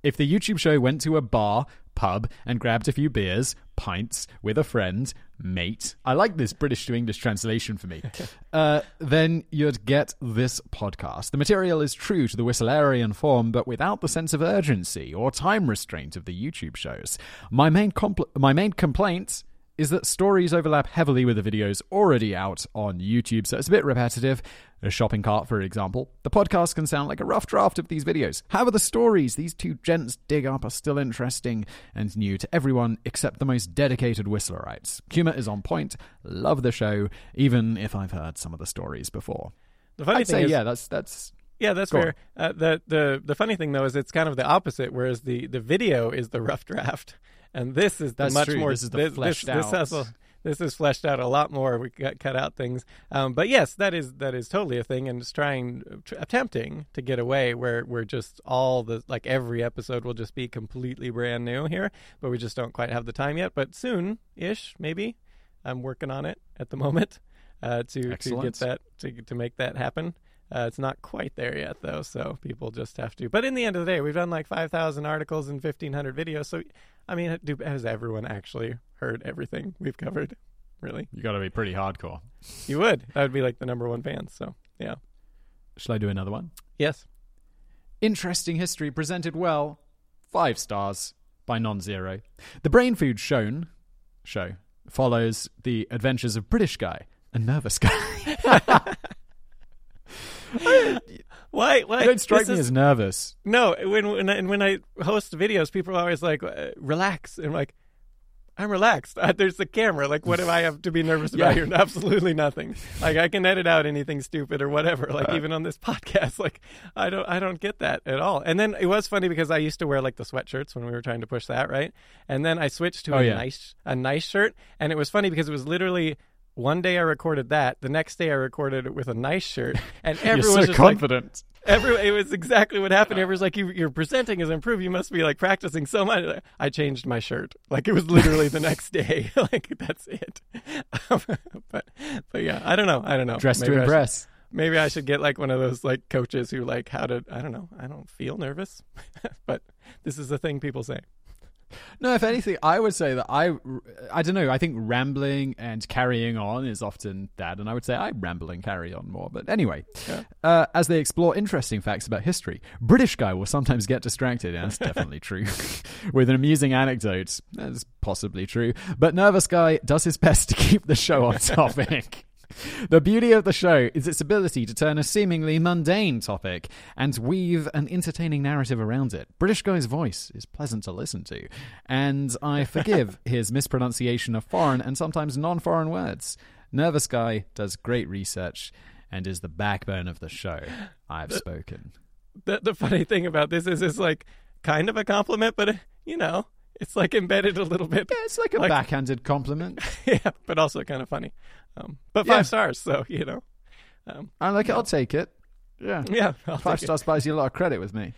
if the YouTube show went to a bar, pub, and grabbed a few beers, pints with a friend, mate. I like this British to English translation for me. uh, then you'd get this podcast. The material is true to the Whistlerian form, but without the sense of urgency or time restraint of the YouTube shows. My main compl- my main complaint is that stories overlap heavily with the videos already out on YouTube, so it's a bit repetitive. A shopping cart, for example. The podcast can sound like a rough draft of these videos. However, the stories these two gents dig up are still interesting and new to everyone except the most dedicated Whistlerites. Humor is on point. Love the show, even if I've heard some of the stories before.
the funny
I'd
thing
say,
is,
yeah, that's that's
yeah, that's
Go
fair. Uh, the the the funny thing though is it's kind of the opposite. Whereas the the video is the rough draft, and this is the
That's
much
true.
more.
This is the
this,
fleshed
this,
out.
This has a, this is fleshed out a lot more. We got cut out things, um, but yes, that is that is totally a thing, and it's trying, tr- attempting to get away where we're just all the like every episode will just be completely brand new here, but we just don't quite have the time yet. But soon, ish, maybe. I'm working on it at the moment uh, to to get that to to make that happen. Uh, it's not quite there yet, though, so people just have to. But in the end of the day, we've done like 5,000 articles and 1,500 videos. So, I mean, do, has everyone actually heard everything we've covered? Really?
you got to be pretty hardcore.
You would. That would be like the number one fan. So, yeah.
Shall I do another one?
Yes.
Interesting history presented well. Five stars by non-zero. The brain food shown show follows the adventures of British guy and nervous guy.
Why? Why?
You don't strike
this
me
is-
as nervous.
No, when when I, when I host videos, people are always like, uh, "Relax," and I'm like, "I'm relaxed." Uh, there's the camera. Like, what do I have to be nervous about
Yeah.
here? Absolutely nothing. Like, I can edit out anything stupid or whatever. Like, even on this podcast, like, I don't, I don't get that at all. And then it was funny because I used to wear like the sweatshirts when we were trying to push that, right? And then I switched to
Oh,
a
yeah.
nice, a nice shirt, and it was funny because it was literally. One day I recorded that. The next day I recorded it with a nice shirt, and everyone
You're
was
so
just like,
confident.
Every it was exactly what happened. Everyone's like, you, "Your presenting is improved. You must be like practicing so much." I changed my shirt. Like it was literally the next day. like that's it. but but yeah, I don't know. I don't know.
Dressed
Maybe
to
I should-
impress.
maybe I should get like one of those like coaches who like how to. I don't know. I don't feel nervous, but this is the thing people say.
No, if anything, I would say that I, I don't know. I think rambling and carrying on is often that, and I would say I ramble and carry on more. But anyway,
Yeah.
uh, as they explore interesting facts about history, British guy will sometimes get distracted. And that's definitely true. With an amusing anecdote, that's possibly true. But nervous guy does his best to keep the show on topic. The beauty of the show is its ability to turn a seemingly mundane topic and weave an entertaining narrative around it. British Guy's voice is pleasant to listen to, and I forgive his mispronunciation of foreign and sometimes non foreign words. Nervous Guy does great research and is the backbone of the show. I've spoken.
The the funny thing about this is it's like kind of a compliment, but uh, you know, it's like embedded a little bit.
Yeah, it's like a
Like-
backhanded compliment.
yeah, but also kind of funny. Um, but five
Yeah.
stars, so you know. Um,
I like it. I'll take it. Yeah.
yeah, I'll
Five stars buys you a lot of credit with me.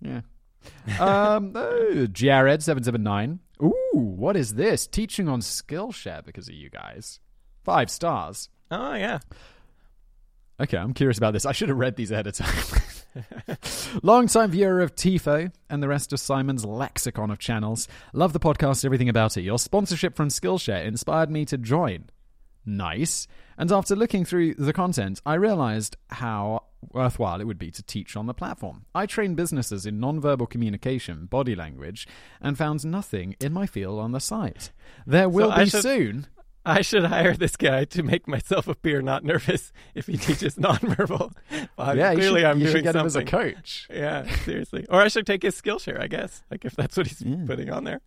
Yeah. um, oh, Jared seven seven nine. Ooh, what is this? Teaching on Skillshare because of you guys. Five stars.
Oh yeah.
Okay, I'm curious about this. I should have read these ahead of time. Long-time viewer of TIFO and the rest of Simon's lexicon of channels. Love the podcast, everything about it. Your sponsorship from Skillshare inspired me to join. Nice. And after looking through the content, I realized how worthwhile it would be to teach on the platform. I train businesses in nonverbal communication, body language, and found nothing in my field on the site. There will
I
be
should-
soon.
I should hire this guy to make myself appear not nervous if he teaches nonverbal. Well,
yeah,
clearly
should,
I'm doing
him as a
something.
coach.
Yeah, seriously. Or I should take his Skillshare, I guess. Like if that's what he's
Yeah.
putting on there.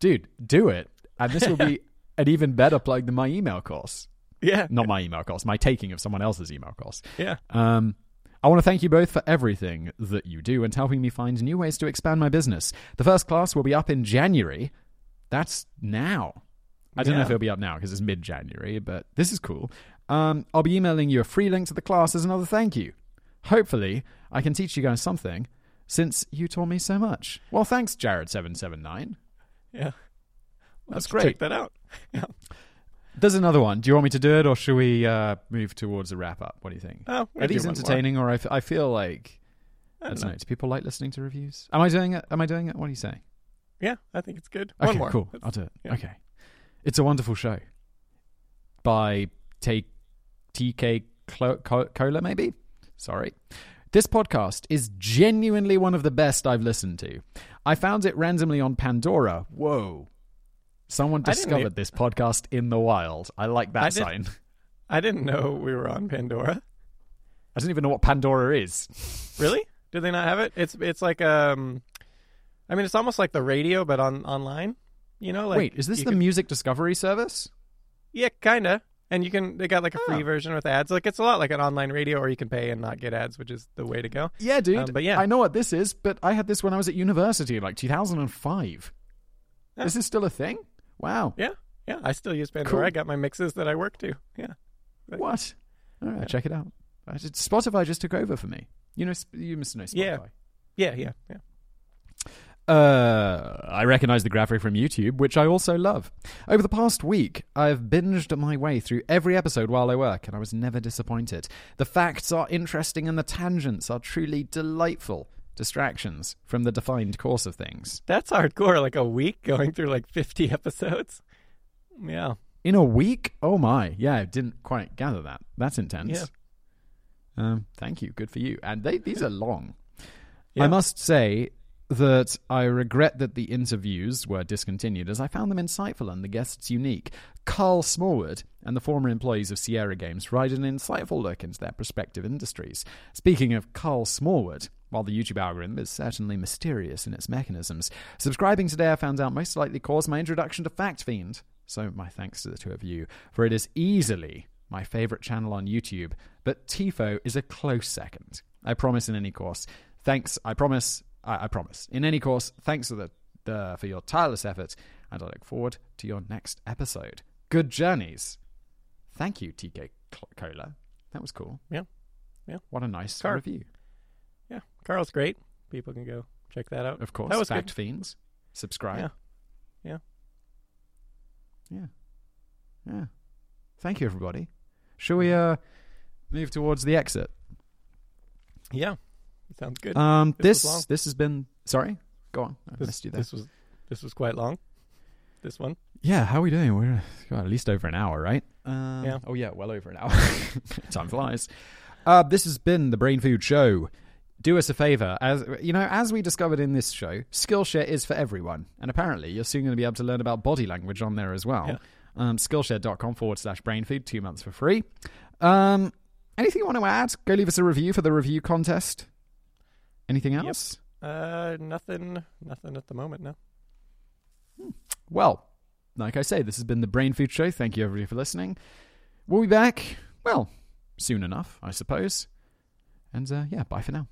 Dude, do it. And this will be an even better plug than my email course.
Yeah,
Not my email course, my taking of someone else's email course.
yeah.
Um, I want to thank you both for everything that you do and helping me find new ways to expand my business. The first class will be up in January. That's now. I don't know if it'll be up now because it's mid January, but this is cool. Um, I'll be emailing you a free link to the class as another thank you. Hopefully, I can teach you guys something since you taught me so much. Well, thanks, Jared779.
Yeah.
That's great.
Check that out. Yeah.
There's another one. Do you want me to do it, or should we uh, move towards a wrap up? What do you think?
Oh,
Are these entertaining, or I, f- I feel like
I
I
don't
don't know.
know.
Do people like listening to reviews? Am I doing it? Am I doing it? What do you say?
Yeah, I think it's good.
Okay,
one more.
cool. I'll do it.
yeah.
Okay. It's a wonderful show by TK Cola, maybe. Sorry. This podcast is genuinely one of the best I've listened to. I found it randomly on Pandora. Whoa. Someone discovered this podcast in the wild. I like that
I did-
sign.
I didn't know we were on Pandora.
I don't even know what Pandora is.
Really? Do they not have it? It's it's like um, I mean, it's almost like the radio, but on online. You know, like
Wait, is this the
can-
music discovery service?
yeah, kinda. And you can they got like a free
Oh.
version with ads. Like it's a lot like an online radio, or you can pay and not get ads, which is the way to go.
Yeah, dude.
Um, but yeah.
I know what this is, but I had this when I was at university, like 2005.
Yeah.
This is still a thing? Wow.
Yeah, yeah. I still use Pandora.
Cool.
I got my mixes that I work to. Yeah.
What? All right,
Yeah.
check it out. Spotify just took over for me. You know, you must know Spotify.
Yeah. Yeah, yeah, yeah.
Uh, I recognize the graphic from YouTube, which I also love. Over the past week, I've binged my way through every episode while I work, and I was never disappointed. The facts are interesting, and the tangents are truly delightful distractions from the defined course of things.
That's hardcore. Like a week going through like fifty episodes. Yeah.
In a week? Oh my. Yeah, I didn't quite gather that. That's intense.
Yeah.
Um, thank you. Good for you. And they these are long.
Yeah.
I must say that I regret that the interviews were discontinued as I found them insightful and the guests unique. Carl Smallwood and the former employees of Sierra Games provide an insightful look into their prospective industries. Speaking of Carl Smallwood, while the YouTube algorithm is certainly mysterious in its mechanisms, subscribing today I found out most likely caused my introduction to Fact Fiend. So my thanks to the two of you, for it is easily my favorite channel on YouTube, but TIFO is a close second. I promise in any course. Thanks, I promise, I, I promise. In any course, thanks for the, the for your tireless efforts, and I look forward to your next episode. Good journeys. Thank you, TK Cola. That was cool.
Yeah. Yeah.
What a nice
Car-
review.
Yeah. Carl's great. People can go check that out.
Of course.
That was
Fact
good.
Fiends. Subscribe.
Yeah.
Yeah. Yeah. Thank you, everybody. Shall we uh, move towards the exit?
Yeah. Sounds good.
Um,
This
this this has been. Sorry, go on. I
this,
missed you there.
this was This was quite long. This one.
Yeah, how are we doing? We're at least over an hour, right? Um,
Yeah.
Oh yeah, well over an hour. Time flies. Uh, this has been the Brain Food Show. Do us a favor, as you know, as we discovered in this show, Skillshare is for everyone, and apparently you're soon going to be able to learn about body language on there as well.
Yeah.
Um, Skillshare.com forward slash brain food, two months for free. Um, anything you want to add? Go leave us a review for the review contest. Anything
Yep.
else?
Uh, nothing. Nothing at the moment. No.
Well, like I say, this has been the Brain Food Show. Thank you, everybody, for listening. We'll be back, well, soon enough, I suppose. And uh, yeah, bye for now.